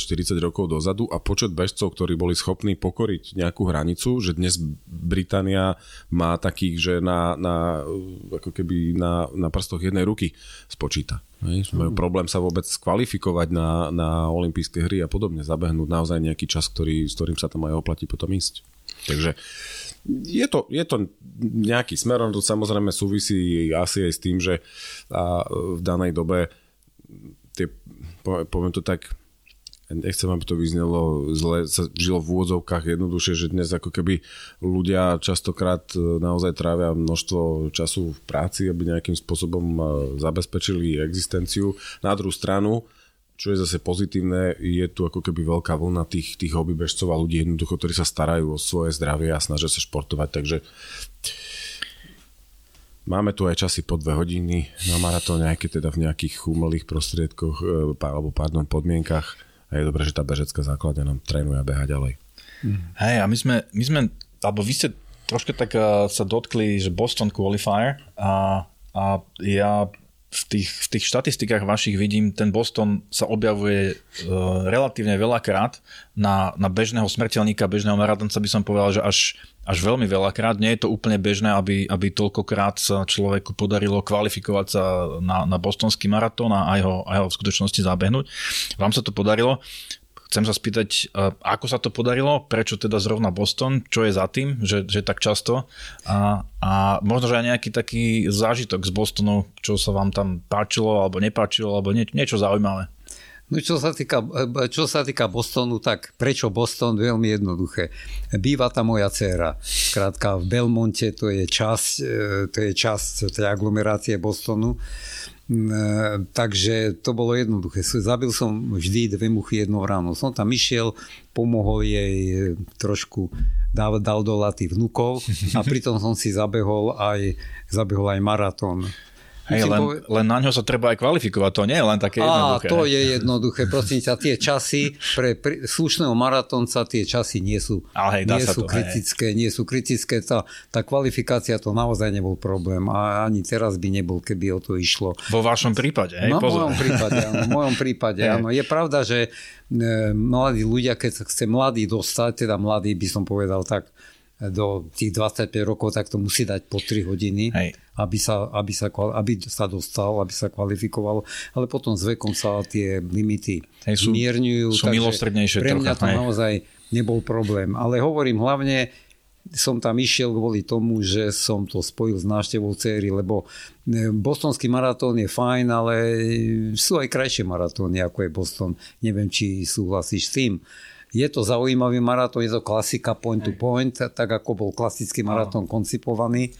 40 rokov dozadu a počet bežcov, ktorí boli schopní pokoriť nejakú hranicu, že dnes Británia má takých, že na, na, ako keby na, na prstoch jednej ruky spočíta. Majú problém sa vôbec kvalifikovať na, na olympijské hry a podobne, zabehnúť naozaj nejaký čas, ktorý, s ktorým sa tam aj oplatí potom ísť. Takže je to, je to nejaký smer, to samozrejme súvisí asi aj s tým, že v danej dobe tie poviem to tak, nechcem, aby to vyznelo zle, sa žilo v úvodzovkách jednoduše, že dnes ako keby ľudia častokrát e, naozaj trávia množstvo času v práci, aby nejakým spôsobom e, zabezpečili existenciu. Na druhú stranu, čo je zase pozitívne, je tu ako keby veľká vlna tých, tých hobbybežcov a ľudí jednoducho, ktorí sa starajú o svoje zdravie a snažia sa športovať, takže Máme tu aj časy po dve hodiny na maratóne, aj keď teda v nejakých umelých prostriedkoch e, alebo pardon, podmienkach. A je dobré, že tá bežecká základňa nám trénuje a beha ďalej. Hej, a my sme, my sme, alebo vy ste troška tak uh, sa dotkli, že Boston Qualifier a, a ja v tých, v tých štatistikách vašich vidím, ten Boston sa objavuje uh, relatívne veľakrát na, na bežného smrteľníka, bežného maratonca by som povedal, že až, až veľmi veľakrát. Nie je to úplne bežné, aby, aby toľkokrát sa človeku podarilo kvalifikovať sa na, na bostonský maratón a aj ho, aj ho v skutočnosti zabehnúť. Vám sa to podarilo. Chcem sa spýtať, ako sa to podarilo, prečo teda zrovna Boston, čo je za tým, že, že tak často a, a možno, že aj nejaký taký zážitok z Bostonu, čo sa vám tam páčilo alebo nepáčilo, alebo nie, niečo zaujímavé. No čo sa, týka, čo sa týka Bostonu, tak prečo Boston? Veľmi jednoduché. Býva tam moja dcéra. Krátka v Belmonte, to je časť, e, to je časť tej aglomerácie Bostonu. E, takže to bolo jednoduché. Zabil som vždy dve muchy jednou ráno. Som tam išiel, pomohol jej e, trošku, dal, dal do laty vnukov a pritom som si zabehol aj, zabehol aj maratón. Hej, len, poved... len na ňo sa treba aj kvalifikovať, to nie je len také jednoduché. Á, to je jednoduché, prosím ťa, tie časy pre, pre slušného maratónca tie časy nie sú, Ale hej, nie sú to, kritické, hej. nie sú kritické, tá, tá kvalifikácia to naozaj nebol problém a ani teraz by nebol, keby o to išlo. Vo vašom prípade, hej, no, pozor. V mojom prípade, áno, v mojom prípade, áno. Je pravda, že e, mladí ľudia, keď sa chce mladý dostať, teda mladý by som povedal tak, do tých 25 rokov, tak to musí dať po 3 hodiny, Hej. Aby, sa, aby, sa, aby sa dostal, aby sa kvalifikoval, ale potom s vekom sa tie limity Hej, sú, mierňujú. Sú milostrednejšie Pre mňa trocha, to naozaj nebol problém. Ale hovorím hlavne, som tam išiel kvôli tomu, že som to spojil s návštevou céry, lebo e, bostonský maratón je fajn, ale sú aj krajšie maratóny, ako je Boston. Neviem, či súhlasíš s tým. Je to zaujímavý maratón, je to klasika point to point, tak ako bol klasický maratón koncipovaný.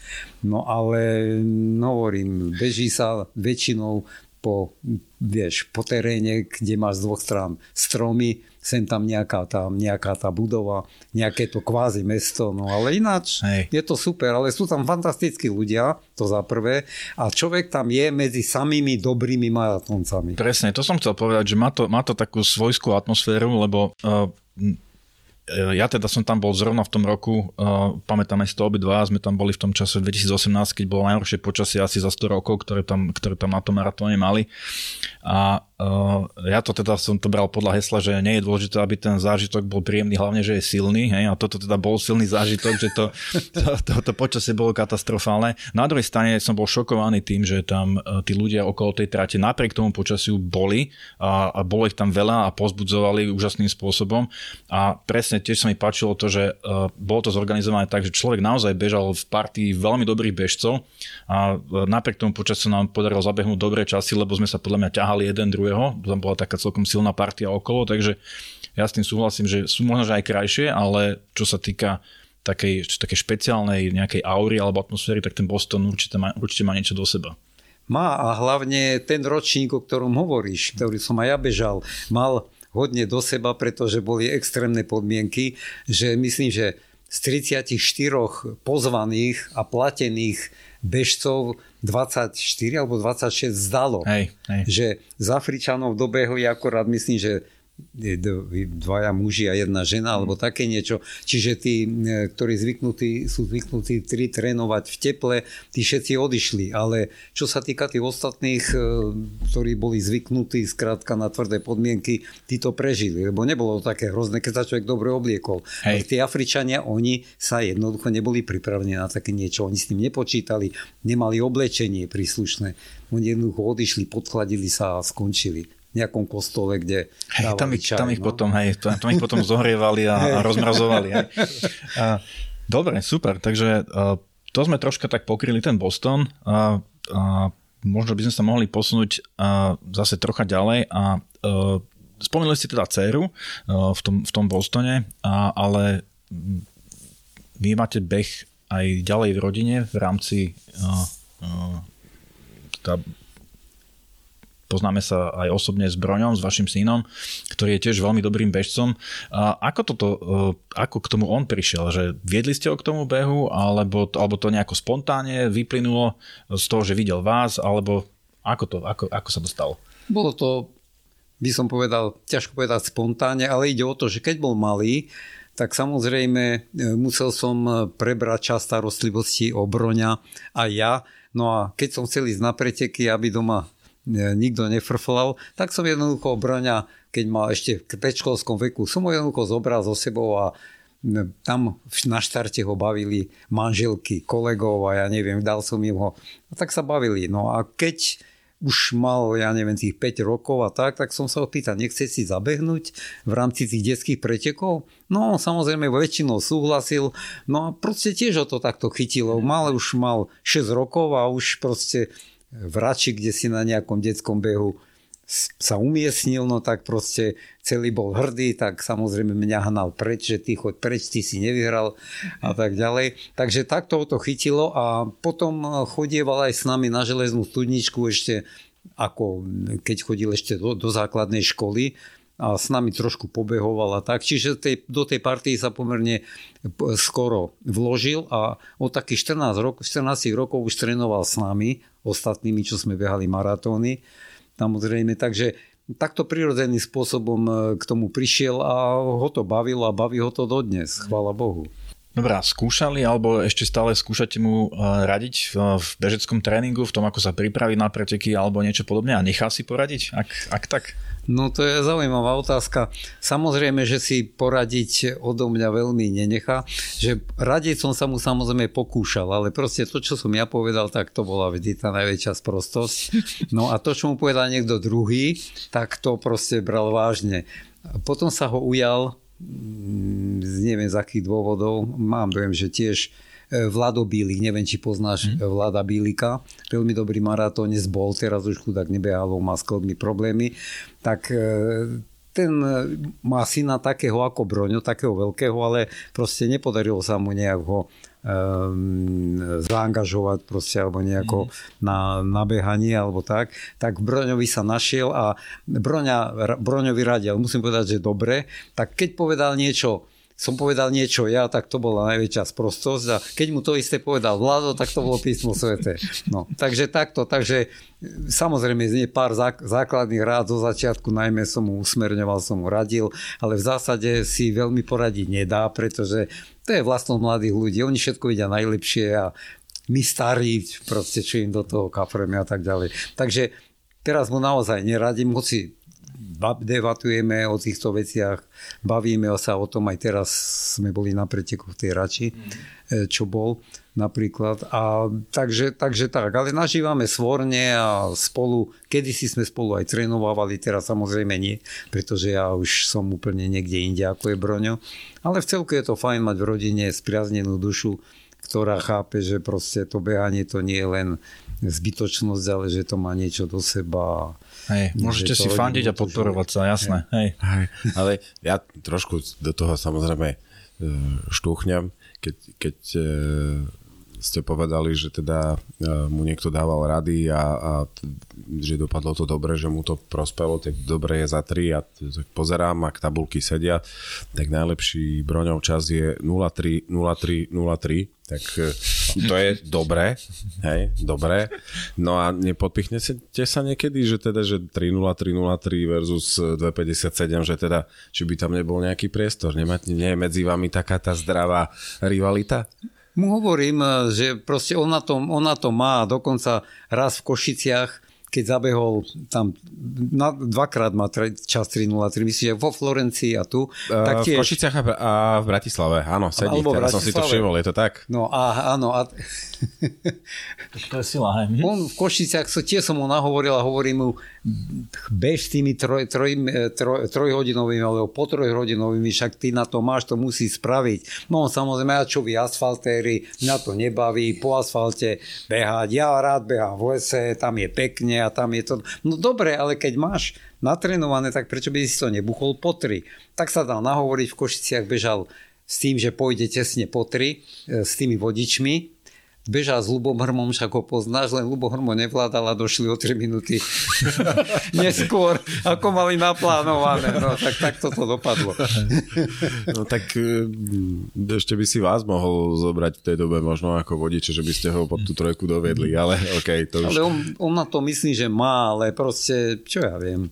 No ale no, hovorím, beží sa väčšinou po, vieš, po teréne, kde máš z dvoch strán stromy, sem tam nejaká tá, nejaká tá budova, nejaké to kvázi mesto, no ale ináč Hej. je to super, ale sú tam fantastickí ľudia, to za prvé, a človek tam je medzi samými dobrými maratoncami. Presne, to som chcel povedať, že má to, má to takú svojskú atmosféru, lebo uh, ja teda som tam bol zrovna v tom roku, uh, pamätáme si to obidva, sme tam boli v tom čase 2018, keď bolo najhoršie počasie asi za 100 rokov, ktoré tam, ktoré tam na tom maratóne mali. A ja to teda som to bral podľa hesla, že nie je dôležité, aby ten zážitok bol príjemný, hlavne, že je silný. Hej? A toto teda bol silný zážitok, že to, to, to, to počasie bolo katastrofálne. Na druhej strane som bol šokovaný tým, že tam uh, tí ľudia okolo tej trate napriek tomu počasiu boli a, a bolo ich tam veľa a pozbudzovali úžasným spôsobom. A presne tiež sa mi páčilo to, že uh, bolo to zorganizované tak, že človek naozaj bežal v partii veľmi dobrých bežcov a napriek tomu počasiu nám podarilo zabehnúť dobré časy, lebo sme sa podľa mňa ťahali jeden druhý druhého, tam bola taká celkom silná partia okolo, takže ja s tým súhlasím, že sú možno že aj krajšie, ale čo sa týka takej, takej špeciálnej nejakej aury alebo atmosféry, tak ten Boston určite má, určite má niečo do seba. Má a hlavne ten ročník, o ktorom hovoríš, ktorý som aj ja bežal, mal hodne do seba, pretože boli extrémne podmienky, že myslím, že z 34 pozvaných a platených bežcov 24 alebo 26 zdalo. Hej, hej. Že z Afričanov dobehli akorát, myslím, že dvaja muži a jedna žena, alebo také niečo. Čiže tí, e, ktorí zvyknutí, sú zvyknutí tri trénovať v teple, tí všetci odišli. Ale čo sa týka tých ostatných, e, ktorí boli zvyknutí skrátka na tvrdé podmienky, tí to prežili. Lebo nebolo to také hrozné, keď sa človek dobre obliekol. Hej. Tí Afričania, oni sa jednoducho neboli pripravení na také niečo. Oni s tým nepočítali, nemali oblečenie príslušné. Oni jednoducho odišli, podchladili sa a skončili nejakom kostole, kde hej, tam, ich, čaj, tam ich no? potom, hej, tam, tam ich potom zohrievali a, a rozmrazovali. Hej. A, dobre, super, takže a, to sme troška tak pokryli ten Boston a, a možno by sme sa mohli posunúť a, zase trocha ďalej a, a spomínali ste teda dceru v tom, v tom Bostone, a, ale vy máte beh aj ďalej v rodine v rámci a, a, tá, poznáme sa aj osobne s Broňom, s vašim synom, ktorý je tiež veľmi dobrým bežcom. A ako, toto, e, ako k tomu on prišiel? Že viedli ste ho k tomu behu, alebo, alebo to nejako spontánne vyplynulo z toho, že videl vás, alebo ako, to, ako, ako sa to stalo? Bolo to, by som povedal, ťažko povedať spontánne, ale ide o to, že keď bol malý, tak samozrejme e, musel som prebrať čas starostlivosti o Broňa a ja. No a keď som chcel ísť na preteky, aby doma nikto nefrflal, tak som jednoducho Broňa, keď mal ešte v predškolskom veku, som ho jednoducho zobral so sebou a tam na štarte ho bavili manželky, kolegov a ja neviem, dal som im ho. A tak sa bavili. No a keď už mal, ja neviem, tých 5 rokov a tak, tak som sa ho pýtal, nechce si zabehnúť v rámci tých detských pretekov? No, samozrejme, väčšinou súhlasil, no a proste tiež ho to takto chytilo. Mal už mal 6 rokov a už proste v Rači, kde si na nejakom detskom behu sa umiestnil, no tak proste celý bol hrdý, tak samozrejme mňa hnal preč, že ty choď preč, ty si nevyhral a tak ďalej. Takže takto to chytilo a potom chodieval aj s nami na železnú studničku ešte ako keď chodil ešte do, do základnej školy a s nami trošku pobehoval a tak. Čiže tej, do tej partii sa pomerne skoro vložil a od takých 14, rok, 14 rokov už trénoval s nami, ostatnými, čo sme behali maratóny samozrejme. Takže takto prirodzeným spôsobom e, k tomu prišiel a ho to bavilo a baví ho to dodnes, chvála Bohu. Dobrá, skúšali alebo ešte stále skúšate mu e, radiť v bežeckom tréningu, v tom, ako sa pripraviť na preteky alebo niečo podobné a nechá si poradiť, ak, ak tak? No to je zaujímavá otázka. Samozrejme, že si poradiť odo mňa veľmi nenechá. Že radiť som sa mu samozrejme pokúšal, ale proste to, čo som ja povedal, tak to bola vždy tá najväčšia sprostosť. No a to, čo mu povedal niekto druhý, tak to proste bral vážne. Potom sa ho ujal, neviem z akých dôvodov, mám dojem, že tiež E, Vlado Bílik, neviem, či poznáš mm. Vlada Bílika, veľmi dobrý maratónec bol, teraz už chudák nebehal, má s problémy, tak e, ten má syna takého ako Broňo, takého veľkého, ale proste nepodarilo sa mu nejak ho zaangažovať proste, alebo nejako mm. na, na behanie alebo tak, tak Broňovi sa našiel a Broňa, Broňovi radil, musím povedať, že dobre, tak keď povedal niečo som povedal niečo ja, tak to bola najväčšia sprostosť a keď mu to isté povedal Vlado, tak to bolo písmo svete. No, takže takto, takže samozrejme z pár základných rád zo začiatku, najmä som mu usmerňoval, som mu radil, ale v zásade si veľmi poradiť nedá, pretože to je vlastnosť mladých ľudí, oni všetko vidia najlepšie a my starí, proste čo im do toho kafreme a tak ďalej. Takže teraz mu naozaj neradím, hoci debatujeme o týchto veciach, bavíme sa o tom, aj teraz sme boli na preteku v tej Rači, mm. čo bol napríklad. A takže, takže tak, ale nažívame svorne a spolu, kedysi sme spolu aj trénovali, teraz samozrejme nie, pretože ja už som úplne niekde inde, ako je Broňo. Ale v celku je to fajn mať v rodine spriaznenú dušu, ktorá chápe, že proste to behanie to nie je len zbytočnosť, ale že to má niečo do seba Hej, môžete si fandiť a podporovať sa, jasné. Hej. Hej. Ale ja trošku do toho samozrejme e, štúchňam, keď, keď e, ste povedali, že teda e, mu niekto dával rady a, a že dopadlo to dobre, že mu to prospelo, tak dobre je za 3 a tak pozerám, ak tabulky sedia, tak najlepší broňov čas je 0-3, 0-3, 0-3 tak e, to je dobré, hej, dobré. No a nepodpichnete sa niekedy, že teda, že 3-0, 3-0-3 versus 2-57, že teda, či by tam nebol nejaký priestor, Nemá, nie je medzi vami taká tá zdravá rivalita? Mu hovorím, že proste on na, tom, on na to má, dokonca raz v Košiciach keď zabehol tam na, dvakrát má tre, čas 3.03, myslím, že vo Florencii a tu. Uh, tak tiež... V Košiciach a v Bratislave, áno, sedí, teraz som si to všimol, je to tak? No a áno. A... to je sila, hej. On v Košiciach, tiež som mu nahovoril a hovorím mu, bež tými troj, troj, troj, trojhodinovými alebo po trojhodinovými, však ty na to máš, to musí spraviť. No samozrejme, ja čo vy asfaltéry, mňa to nebaví, po asfalte behať, ja rád behám v lese, tam je pekne, a tam je to... No dobre, ale keď máš natrenované, tak prečo by si to nebuchol po tri? Tak sa dal nahovoriť, v Košiciach bežal s tým, že pôjde tesne po tri, e, s tými vodičmi, bežal s Lubom Hrmom, však ho poznáš, len Lubo Hrmo nevládal a došli o 3 minúty neskôr, ako mali naplánované. No tak, tak toto dopadlo. no tak e, ešte by si vás mohol zobrať v tej dobe možno ako vodiče, že by ste ho pod tú trojku dovedli, ale OK, to už... Ale on, on na to myslí, že má, ale proste, čo ja viem.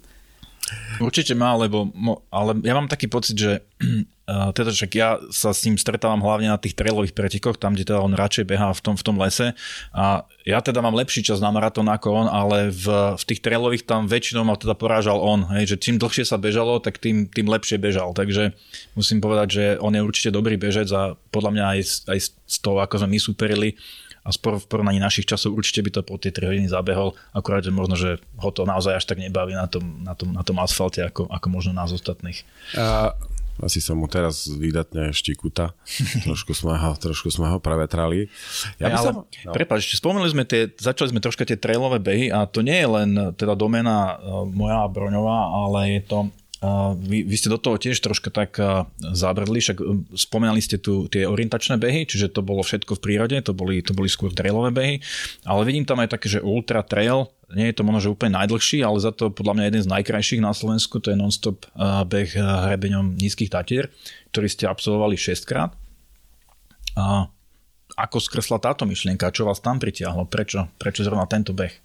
Určite má, lebo, ale ja mám taký pocit, že teda však ja sa s ním stretávam hlavne na tých trailových pretekoch, tam, kde teda on radšej behá v tom, v tom lese. A ja teda mám lepší čas na maratón ako on, ale v, v tých trailových tam väčšinou ma teda porážal on, hej, že čím dlhšie sa bežalo, tak tým, tým lepšie bežal, takže musím povedať, že on je určite dobrý bežec a podľa mňa aj, aj z toho, ako sme my superili, a sporo v porovnaní našich časov určite by to po tie 3 hodiny zabehol, akurát, že možno, že ho to naozaj až tak nebaví na tom, na tom, na tom asfalte, ako, ako možno nás ostatných. A asi som mu teraz vydatne štikuta. trošku sme ho, trošku sme ho prevetrali. Ja by ale, som... no. Prepáč, spomenuli sme tie, začali sme troška tie trailové behy a to nie je len teda domena uh, moja Broňová, ale je to vy, vy ste do toho tiež troška tak zabrdli, však um, spomínali ste tu tie orientačné behy, čiže to bolo všetko v prírode, to boli, to boli skôr trailové behy, ale vidím tam aj také, že ultra trail, nie je to možno, že úplne najdlhší, ale za to podľa mňa jeden z najkrajších na Slovensku, to je non-stop beh hrebeňom nízkych tatier, ktorý ste absolvovali 6 krát. A ako skresla táto myšlienka? Čo vás tam pritiahlo? Prečo? Prečo zrovna tento beh?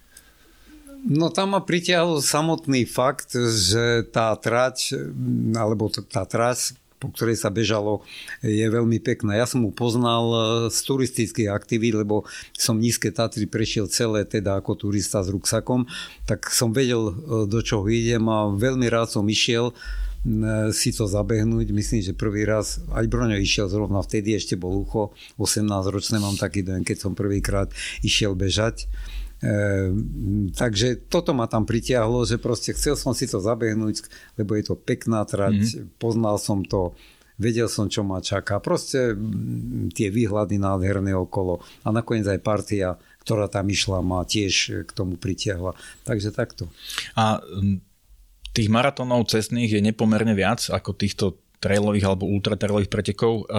No tam ma pritiahol samotný fakt, že tá trať, alebo tá trať, po ktorej sa bežalo, je veľmi pekná. Ja som mu poznal e, z turistických aktivít, lebo som nízke Tatry prešiel celé teda ako turista s ruksakom, tak som vedel, e, do čoho idem a veľmi rád som išiel e, si to zabehnúť. Myslím, že prvý raz aj Broňo išiel zrovna vtedy, ešte bol ucho, 18 ročné mám taký dojem, keď som prvýkrát išiel bežať. Ehm, takže toto ma tam pritiahlo, že proste chcel som si to zabehnúť, lebo je to pekná trať, mm-hmm. poznal som to, vedel som, čo ma čaká. Proste tie výhľady nádherné okolo. A nakoniec aj partia, ktorá tam išla, ma tiež k tomu pritiahla. Takže takto. A tých maratónov cestných je nepomerne viac ako týchto trailových alebo ultratrailových pretekov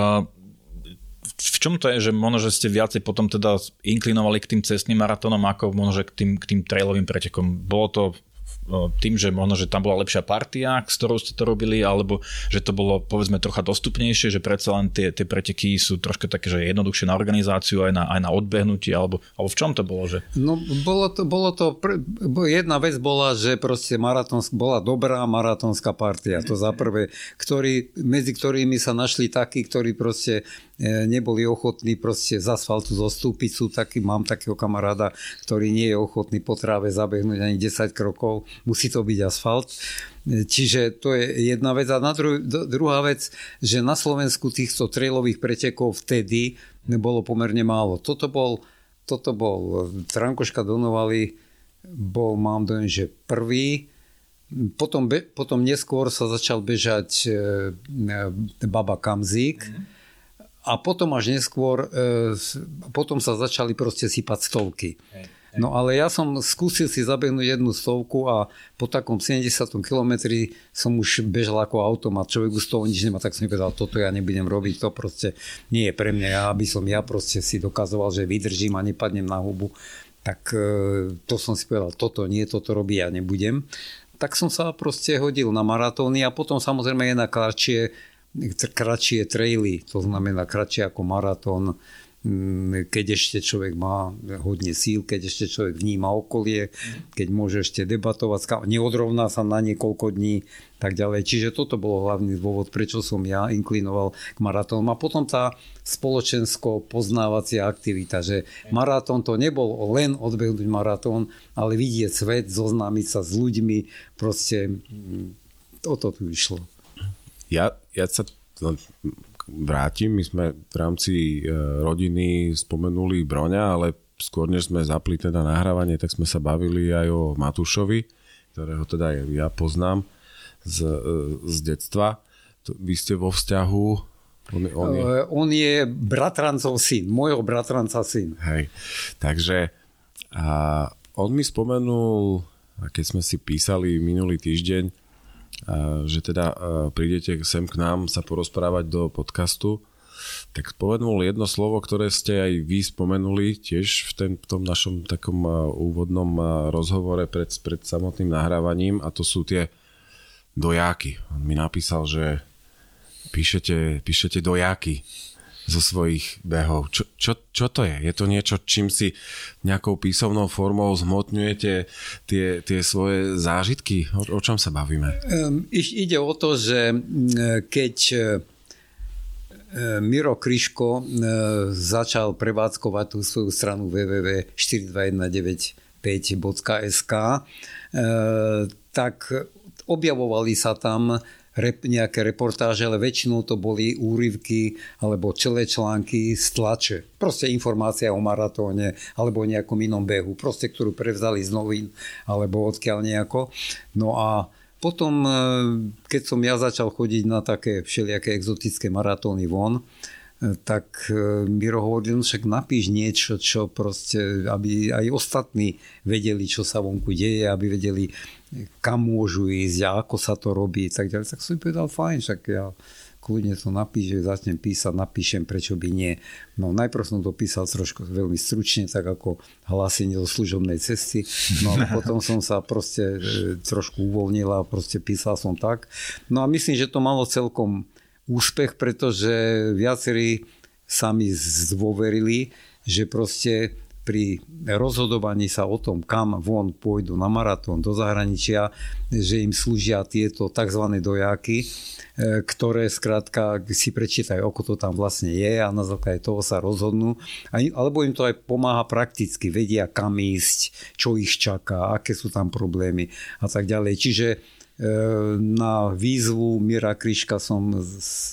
v čom to je, že možno, že ste viacej potom teda inklinovali k tým cestným maratónom ako možno, že k tým, k tým trailovým pretekom? Bolo to tým, že možno, že tam bola lepšia partia, s ktorou ste to robili, alebo že to bolo povedzme trocha dostupnejšie, že predsa len tie, tie preteky sú troška také, že jednoduchšie na organizáciu, aj na, aj na odbehnutie, alebo, alebo v čom to bolo? Že... No bolo to, bolo to jedna vec bola, že proste maratons, bola dobrá maratónska partia, to za prvé, ktorý, medzi ktorými sa našli takí, ktorí proste e, neboli ochotní proste z asfaltu zostúpiť. Sú taký, mám takého kamaráda, ktorý nie je ochotný po tráve zabehnúť ani 10 krokov musí to byť asfalt. Čiže to je jedna vec. A na dru- druhá vec, že na Slovensku týchto trailových pretekov vtedy nebolo pomerne málo. Toto bol, toto bol Trankoška Donovali, bol, mám dojem, že prvý, potom, be, potom neskôr sa začal bežať e, e, Baba Kamzík mm. a potom až neskôr e, potom sa začali proste sypať stovky. Hej. No ale ja som skúsil si zabehnúť jednu stovku a po takom 70 kilometri som už bežal ako automat. Človek už z toho nič nemá, tak som povedal, toto ja nebudem robiť, to proste nie je pre mňa. Ja by som ja proste si dokazoval, že vydržím a nepadnem na hubu. Tak e, to som si povedal, toto nie, toto robí ja nebudem. Tak som sa proste hodil na maratóny a potom samozrejme je na kratšie, kratšie traily, to znamená kratšie ako maratón keď ešte človek má hodne síl, keď ešte človek vníma okolie, keď môže ešte debatovať, neodrovná sa na niekoľko dní, tak ďalej. Čiže toto bolo hlavný dôvod, prečo som ja inklinoval k maratónom. A potom tá spoločensko-poznávacia aktivita, že maratón to nebol len odbehnúť maratón, ale vidieť svet, zoznámiť sa s ľuďmi, proste mm, o to tu išlo. Ja, ja sa vrátim. My sme v rámci e, rodiny spomenuli Broňa, ale skôr než sme zapli teda nahrávanie, tak sme sa bavili aj o Matúšovi, ktorého teda ja poznám z, e, z detstva. Vy ste vo vzťahu on, on, je... E, on je bratrancov syn, môjho bratranca syn. Hej, takže a on mi spomenul, keď sme si písali minulý týždeň, že teda prídete sem k nám sa porozprávať do podcastu, tak spomenul jedno slovo, ktoré ste aj vy spomenuli tiež v, ten, v tom našom takom úvodnom rozhovore pred, pred samotným nahrávaním a to sú tie dojáky. On mi napísal, že píšete, píšete dojáky zo svojich behov. Čo, čo, čo to je? Je to niečo, čím si nejakou písomnou formou zhmotňujete tie, tie svoje zážitky? O, o čom sa bavíme? Um, ide o to, že keď e, Miro Kryško e, začal prevádzkovať tú svoju stranu www.42195.sk, e, tak objavovali sa tam rep, nejaké reportáže, ale väčšinou to boli úryvky alebo celé články z tlače. Proste informácia o maratóne alebo o nejakom inom behu, proste ktorú prevzali z novín alebo odkiaľ nejako. No a potom, e, keď som ja začal chodiť na také všelijaké exotické maratóny von, tak e, Miro hovoril, no však napíš niečo, čo proste, aby aj ostatní vedeli, čo sa vonku deje, aby vedeli, kam môžu ísť a ako sa to robí. Tak, ďalej. tak som povedal, fajn, však ja kľudne to napíš, že začnem písať, napíšem, prečo by nie. No najprv som to písal trošku veľmi stručne, tak ako hlásenie do služobnej cesty, no a potom som sa proste e, trošku uvoľnil a proste písal som tak. No a myslím, že to malo celkom úspech, pretože viacerí sa mi zdôverili, že proste pri rozhodovaní sa o tom, kam von pôjdu na maratón do zahraničia, že im slúžia tieto tzv. dojáky, e, ktoré skrátka si prečítajú, ako to tam vlastne je a na základe toho sa rozhodnú. Alebo im to aj pomáha prakticky, vedia kam ísť, čo ich čaká, aké sú tam problémy a tak ďalej. Čiže na výzvu Mira Kryška som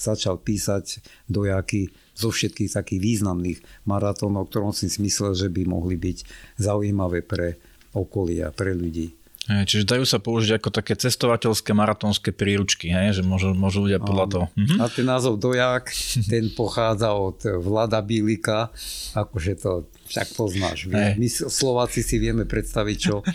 začal písať dojaky zo všetkých takých významných maratónov, ktorom si myslel, že by mohli byť zaujímavé pre okolia, pre ľudí. Čiže dajú sa použiť ako také cestovateľské maratónske príručky, hej? že môžu, môžu ľudia podľa toho. Mhm. A ten názov dojak, ten pochádza od Vlada Bílika, akože to však poznáš. My, my Slováci si vieme predstaviť, čo e,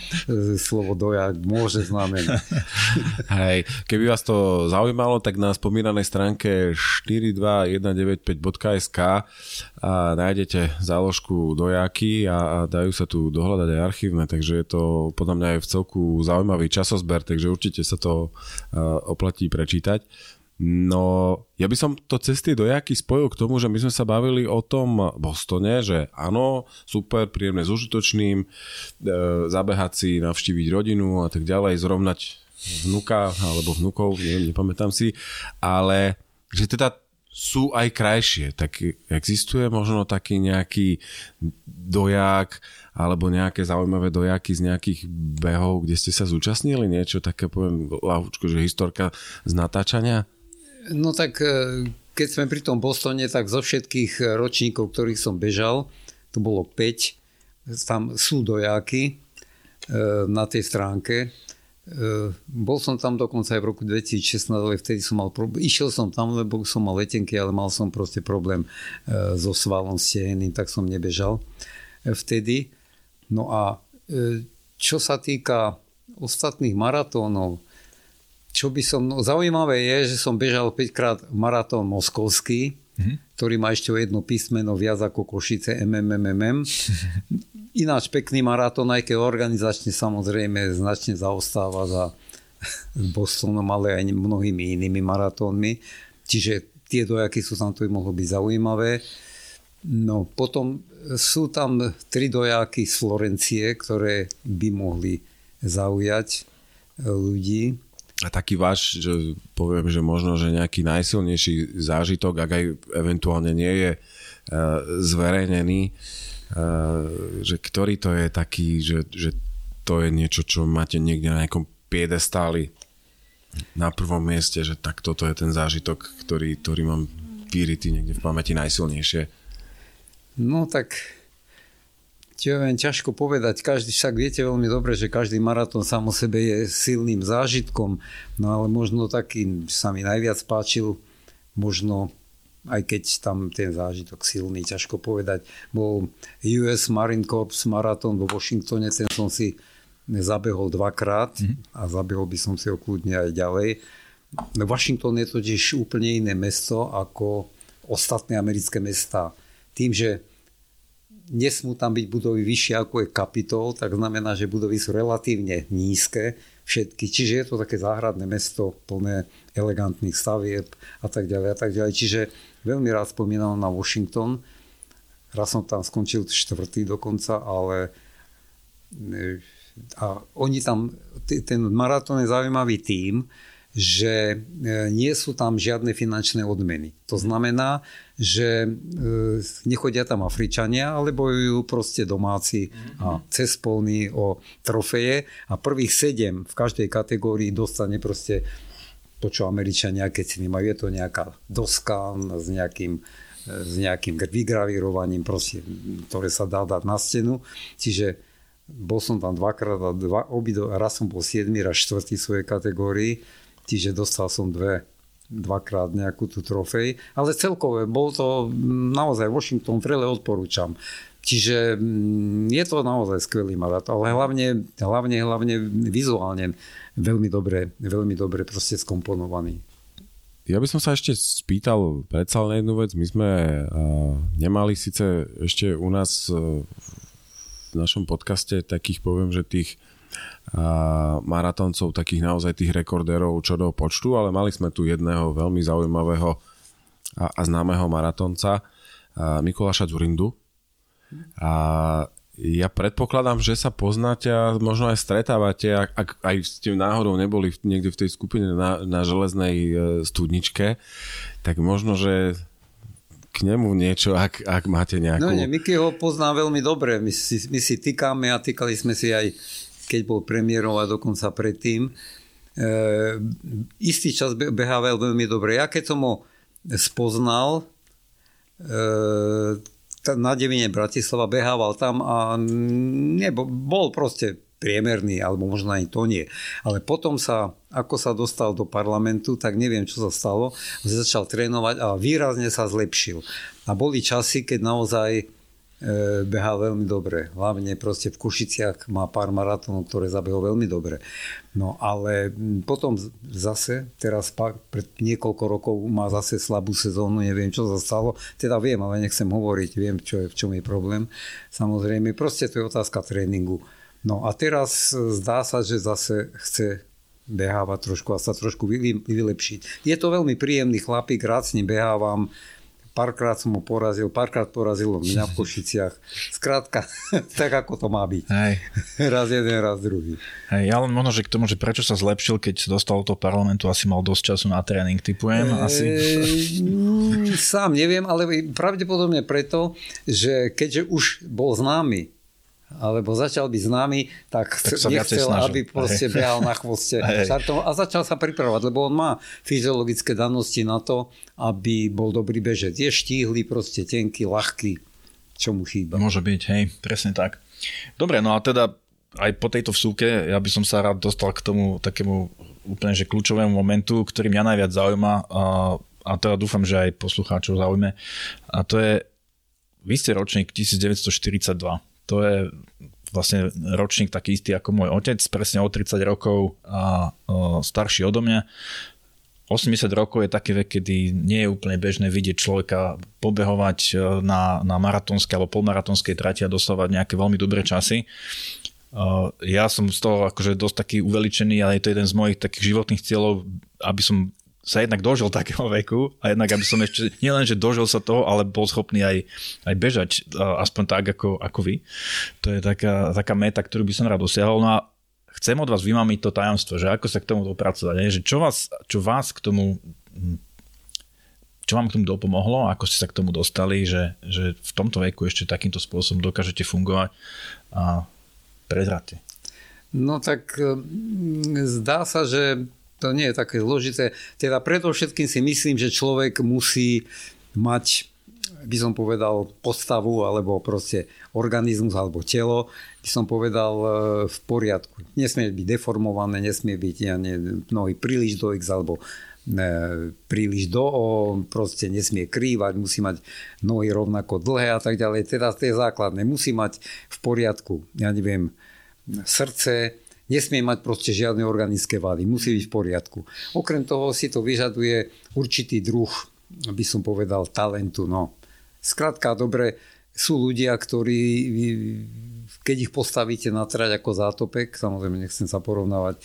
slovo dojak môže znamenať. Hej, keby vás to zaujímalo, tak na spomínanej stránke 42195.sk a nájdete záložku dojaky a, a dajú sa tu dohľadať aj archívne, takže je to podľa mňa aj v celku zaujímavý časozber, takže určite sa to uh, oplatí prečítať. No, ja by som to cesty dojaky spojil k tomu, že my sme sa bavili o tom Bostone, že áno, super, príjemné s užitočným, e, zabehať si, navštíviť rodinu a tak ďalej, zrovnať vnuka alebo vnukov, neviem, nepamätám si, ale že teda sú aj krajšie, tak existuje možno taký nejaký dojak alebo nejaké zaujímavé dojaky z nejakých behov, kde ste sa zúčastnili, niečo také, poviem, že historka z natáčania? No tak e, keď sme pri tom Bostone, tak zo všetkých ročníkov, ktorých som bežal, to bolo 5, tam sú dojáky e, na tej stránke. E, bol som tam dokonca aj v roku 2016, ale vtedy som mal problém. Išiel som tam, lebo som mal letenky, ale mal som proste problém so svalom steheným, tak som nebežal vtedy. No a čo sa týka ostatných maratónov, čo by som, no, zaujímavé je, že som bežal 5 krát maratón moskovský, mm-hmm. ktorý má ešte o jedno písmeno viac ako Košice MMMM. Ináč pekný maratón, aj keď organizačne samozrejme značne zaostáva za Bostonom, ale aj mnohými inými maratónmi. Čiže tie dojaky sú tam, to by mohlo byť zaujímavé. No potom sú tam tri dojaky z Florencie, ktoré by mohli zaujať ľudí a taký váš, že poviem, že možno, že nejaký najsilnejší zážitok, ak aj eventuálne nie je uh, zverejnený, uh, že ktorý to je taký, že, že to je niečo, čo máte niekde na nejakom piedestáli na prvom mieste, že tak toto je ten zážitok, ktorý, ktorý mám vyritý niekde v pamäti najsilnejšie. No tak čo viem, ťažko povedať. Každý, však viete veľmi dobre, že každý maratón sám o sebe je silným zážitkom, no ale možno taký sa mi najviac páčil, možno aj keď tam ten zážitok silný, ťažko povedať. Bol US Marine Corps maratón vo Washingtone, ten som si zabehol dvakrát a zabehol by som si ho kľudne aj ďalej. Washington je totiž úplne iné mesto ako ostatné americké mesta. Tým, že nesmú tam byť budovy vyššie ako je kapitol, tak znamená, že budovy sú relatívne nízke všetky. Čiže je to také záhradné mesto plné elegantných stavieb a tak ďalej a tak ďalej. Čiže veľmi rád spomínam na Washington. Raz som tam skončil štvrtý dokonca, ale e, a oni tam, ten maratón je zaujímavý tým, že e, nie sú tam žiadne finančné odmeny. To znamená, že e, nechodia tam Afričania, ale bojujú proste domáci a cez polný o trofeje. A prvých sedem v každej kategórii dostane proste to, čo Američania, keď si nemajú, je to nejaká doska s nejakým s nejakým vygravírovaním, proste, ktoré sa dá dať na stenu. Čiže bol som tam dvakrát a dva, obido, raz som bol 7 raz 4 v svojej kategórii, čiže dostal som dve, dvakrát nejakú tú trofej, ale celkové, bol to naozaj Washington Trail odporúčam. Čiže mm, je to naozaj skvelý maratón, ale hlavne, hlavne, hlavne vizuálne veľmi dobre, veľmi dobre proste skomponovaný. Ja by som sa ešte spýtal predsa len jednu vec. My sme uh, nemali síce ešte u nás uh, v našom podcaste takých, poviem, že tých maratoncov, takých naozaj tých rekordérov čo do počtu, ale mali sme tu jedného veľmi zaujímavého a, a známeho maratonca, Mikuláša Zurindu. A ja predpokladám, že sa poznáte a možno aj stretávate, ak, ak aj ste náhodou neboli niekde v tej skupine na, na železnej e, studničke, tak možno, že k nemu niečo, ak, ak máte nejakú... No nie, Miky ho pozná veľmi dobre. My si, my si týkame a týkali sme si aj, keď bol premiérov a dokonca predtým. E, istý čas behával veľmi dobre. Ja keď som ho spoznal, e, na Devine Bratislava, behával tam a nebo, bol proste priemerný, alebo možno ani to nie. Ale potom sa, ako sa dostal do parlamentu, tak neviem, čo sa stalo. Začal trénovať a výrazne sa zlepšil. A boli časy, keď naozaj E, behal veľmi dobre. Hlavne proste v Košiciach má pár maratónov, ktoré zabehol veľmi dobre. No ale potom zase, teraz pred niekoľko rokov má zase slabú sezónu, neviem čo sa stalo. Teda viem, ale nechcem hovoriť, viem, čo je, v čom je problém. Samozrejme, proste to je otázka tréningu. No a teraz zdá sa, že zase chce behávať trošku a sa trošku vylepšiť. Je to veľmi príjemný chlapík, rád s ním behávam párkrát som ho porazil, párkrát porazilo mňa v Košiciach. Skrátka, tak ako to má byť. Hej. Raz jeden, raz druhý. Hej, ja len možno, že k tomu, že prečo sa zlepšil, keď dostal do parlamentu, asi mal dosť času na tréning, typujem. Asi... E, sám neviem, ale pravdepodobne preto, že keďže už bol známy alebo začal byť známy, tak, tak nechcel, aby proste behal na chvoste štartom a začal sa pripravovať, lebo on má fyziologické danosti na to, aby bol dobrý bežec. Je štíhly, proste tenký, ľahký, čo mu chýba. Môže byť, hej, presne tak. Dobre, no a teda aj po tejto vsúke, ja by som sa rád dostal k tomu takému úplne že kľúčovému momentu, ktorý mňa najviac zaujíma a, a teda dúfam, že aj poslucháčov zaujme. A to je, vy ste ročník 1942 to je vlastne ročník taký istý ako môj otec, presne o 30 rokov a o, starší odo mňa. 80 rokov je taký vek, kedy nie je úplne bežné vidieť človeka pobehovať e, na, na maratónskej alebo polmaratónskej trati a dostávať nejaké veľmi dobré časy. E, ja som z toho akože dosť taký uveličený, ale je to jeden z mojich takých životných cieľov, aby som sa jednak dožil takého veku a jednak aby som ešte nielen, že dožil sa toho, ale bol schopný aj, aj bežať aspoň tak ako, ako vy. To je taká, taká meta, ktorú by som rád dosiahol. No a chcem od vás vymamiť to tajomstvo, že ako sa k tomu dopracovať. Že čo, vás, čo vás k tomu čo vám k tomu dopomohlo, ako ste sa k tomu dostali, že, že v tomto veku ešte takýmto spôsobom dokážete fungovať a prezrate. No tak zdá sa, že to nie je také zložité. Teda predovšetkým si myslím, že človek musí mať by som povedal postavu alebo proste organizmus alebo telo, by som povedal e, v poriadku. Nesmie byť deformované, nesmie byť ja ne, nohy príliš do X alebo ne, príliš do O, proste nesmie krývať, musí mať nohy rovnako dlhé a tak ďalej. Teda to je základné. Musí mať v poriadku, ja neviem, srdce, Nesmie mať proste žiadne organické vady, musí byť v poriadku. Okrem toho si to vyžaduje určitý druh, by som povedal, talentu. No. Skrátka, dobre, sú ľudia, ktorí, keď ich postavíte na trať ako zátopek, samozrejme nechcem sa porovnávať, e,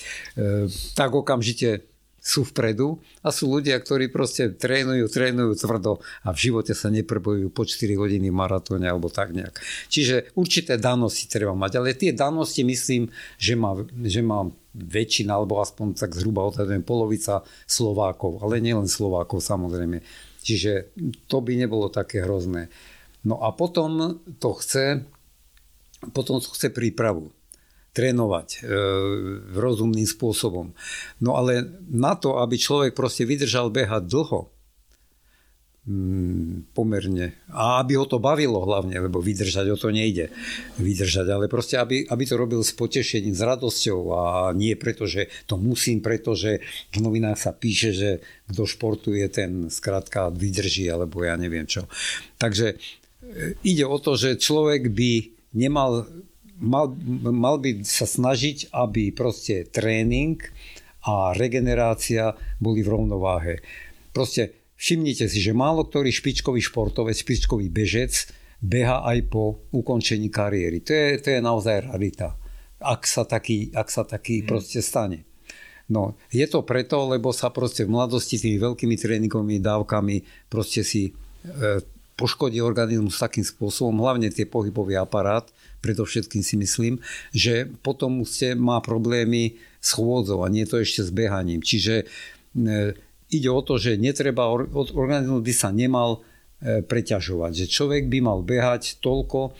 tak okamžite sú vpredu a sú ľudia, ktorí proste trénujú, trénujú tvrdo a v živote sa neprebojujú po 4 hodiny maratóne alebo tak nejak. Čiže určité danosti treba mať, ale tie danosti myslím, že má, že má väčšina, alebo aspoň tak zhruba odhadujem polovica Slovákov, ale nielen Slovákov samozrejme. Čiže to by nebolo také hrozné. No a potom to chce, potom to chce prípravu. Trénovať e, rozumným spôsobom. No ale na to, aby človek proste vydržal behať dlho, mm, pomerne. A aby ho to bavilo hlavne, lebo vydržať o to nejde. Vydržať, ale proste, aby, aby to robil s potešením, s radosťou a nie preto, že to musím, pretože v novinách sa píše, že kto športuje, ten skrátka vydrží, alebo ja neviem čo. Takže e, ide o to, že človek by nemal mal, mal by sa snažiť, aby proste tréning a regenerácia boli v rovnováhe. Proste všimnite si, že málo ktorý špičkový športovec, špičkový bežec beha aj po ukončení kariéry. To je, to je naozaj rarita, ak sa taký, ak sa taký hmm. proste stane. No, je to preto, lebo sa proste v mladosti tými veľkými tréningovými dávkami proste si e, poškodí organizmus takým spôsobom, hlavne tie pohybový aparát, predovšetkým si myslím, že potom ste má problémy s chôdzou a nie to ešte s behaním. Čiže e, ide o to, že netreba, organizmus by sa nemal e, preťažovať, že človek by mal behať toľko, e,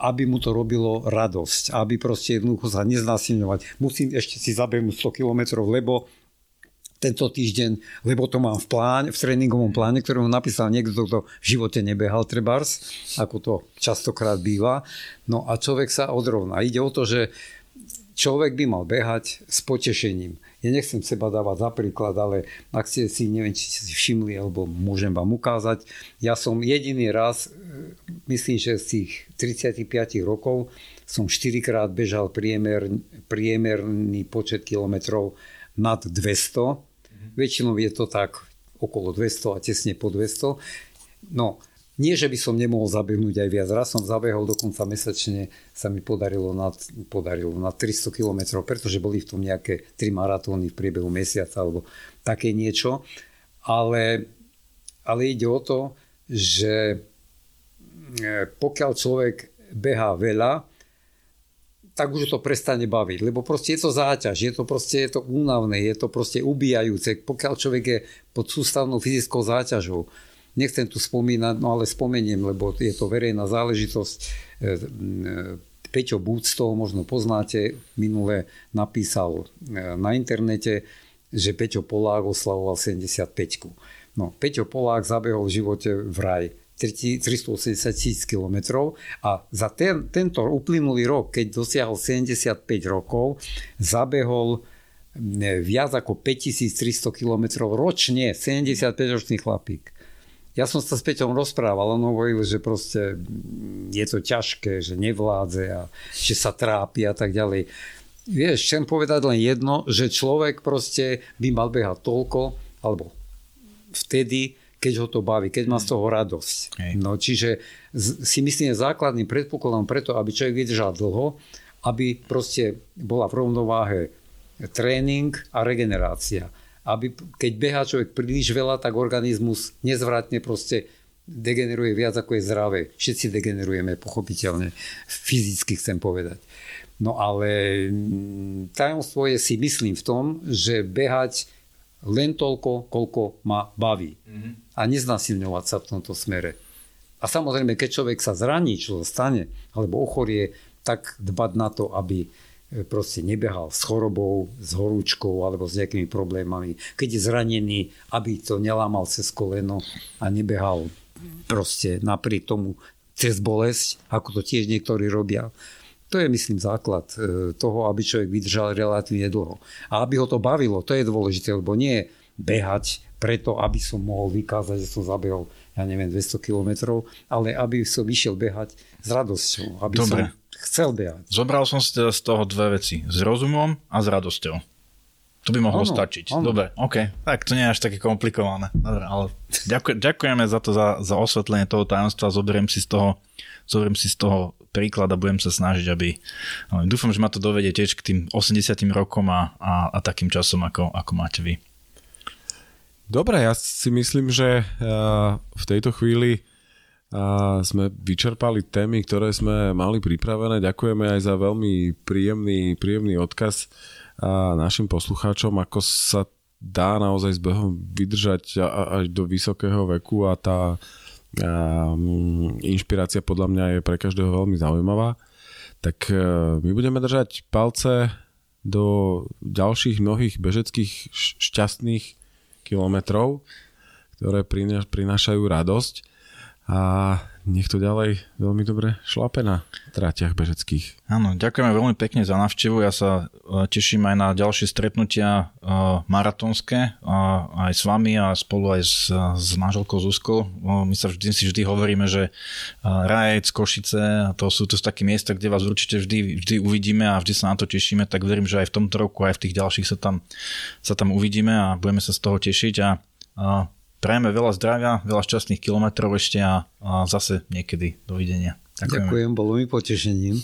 aby mu to robilo radosť, aby proste jednoducho sa neznásilňovať. Musím ešte si zabehnúť 100 km, lebo tento týždeň, lebo to mám v pláne, v tréningovom pláne, ktorý mu napísal niekto, kto v živote nebehal trebárs, ako to častokrát býva. No a človek sa odrovná. Ide o to, že človek by mal behať s potešením. Ja nechcem seba dávať za príklad, ale ak ste si, neviem, či ste si všimli, alebo môžem vám ukázať, ja som jediný raz, e, myslím, že z tých 35 rokov som 4 krát bežal priemer, priemerný počet kilometrov nad 200 Väčšinou je to tak okolo 200 a tesne po 200. No, nie, že by som nemohol zabehnúť aj viac. Raz som zabehol dokonca mesačne, sa mi podarilo na, podarilo na 300 km, pretože boli v tom nejaké 3 maratóny v priebehu mesiaca alebo také niečo. Ale, ale ide o to, že e, pokiaľ človek behá veľa, tak už to prestane baviť, lebo proste je to záťaž, je to proste je to únavné, je to proste ubíjajúce, pokiaľ človek je pod sústavnou fyzickou záťažou. Nechcem tu spomínať, no ale spomeniem, lebo je to verejná záležitosť. E, e, Peťo Búd z toho možno poznáte, minule napísal e, na internete, že Peťo Polák oslavoval 75 No, Peťo Polák zabehol v živote v raj 380 tisíc kilometrov a za ten, tento uplynulý rok, keď dosiahol 75 rokov, zabehol viac ako 5300 km ročne, 75-ročný chlapík. Ja som sa s Peťom rozprával, on hovoril, že proste je to ťažké, že nevládze a že sa trápi a tak ďalej. Vieš, chcem povedať len jedno, že človek proste by mal behať toľko, alebo vtedy, keď ho to baví, keď má z toho radosť. Hej. No, čiže si myslím, že základným predpokladom preto, aby človek vydržal dlho, aby proste bola v rovnováhe tréning a regenerácia. Aby, keď behá človek príliš veľa, tak organizmus nezvratne proste degeneruje viac ako je zdravé. Všetci degenerujeme, pochopiteľne. Fyzicky chcem povedať. No ale mm, tajomstvo je si myslím v tom, že behať len toľko, koľko ma baví. Mm-hmm. A neznasilňovať sa v tomto smere. A samozrejme, keď človek sa zraní, čo stane, alebo ochorie, tak dbať na to, aby e, proste nebehal s chorobou, s horúčkou alebo s nejakými problémami. Keď je zranený, aby to nelámal cez koleno a nebehal proste napriek tomu cez bolesť, ako to tiež niektorí robia. To je, myslím, základ e, toho, aby človek vydržal relatívne dlho. A aby ho to bavilo, to je dôležité, lebo nie behať preto, aby som mohol vykázať, že som zabehol, ja neviem, 200 kilometrov, ale aby som išiel behať s radosťou, aby Dobre. som chcel behať. Zobral som si teda z toho dve veci. S rozumom a s radosťou. To by mohlo ano, stačiť. Ano. Dobre, OK. Tak to nie je až také komplikované. Dobre, ale ďakuj, ďakujeme za to, za, za osvetlenie toho tajomstva. Zoberiem si z toho, zoberiem si z toho príklad a budem sa snažiť, aby... Dúfam, že ma to dovedie tiež k tým 80 rokom a, a, a takým časom, ako, ako máte vy. Dobre, ja si myslím, že uh, v tejto chvíli uh, sme vyčerpali témy, ktoré sme mali pripravené. Ďakujeme aj za veľmi príjemný, príjemný odkaz našim poslucháčom, ako sa dá naozaj s behom vydržať až do vysokého veku a tá inšpirácia podľa mňa je pre každého veľmi zaujímavá. Tak uh, my budeme držať palce do ďalších mnohých bežeckých šťastných kilometrov, ktoré prinášajú radosť a nech to ďalej veľmi dobre šlape na tráťach bežeckých. Áno, ďakujeme veľmi pekne za návštevu. Ja sa e, teším aj na ďalšie stretnutia e, maratónske aj s vami a spolu aj s, s manželkou Zuzkou. My sa vždy, si vždy hovoríme, že e, Rajec, Košice, to sú to také miesta, kde vás určite vždy, vždy uvidíme a vždy sa na to tešíme, tak verím, že aj v tomto roku, aj v tých ďalších sa tam, sa tam uvidíme a budeme sa z toho tešiť a, a Prajeme veľa zdravia, veľa šťastných kilometrov ešte a, a zase niekedy. Dovidenia. Ďakujem. Ďakujem, bolo mi potešením.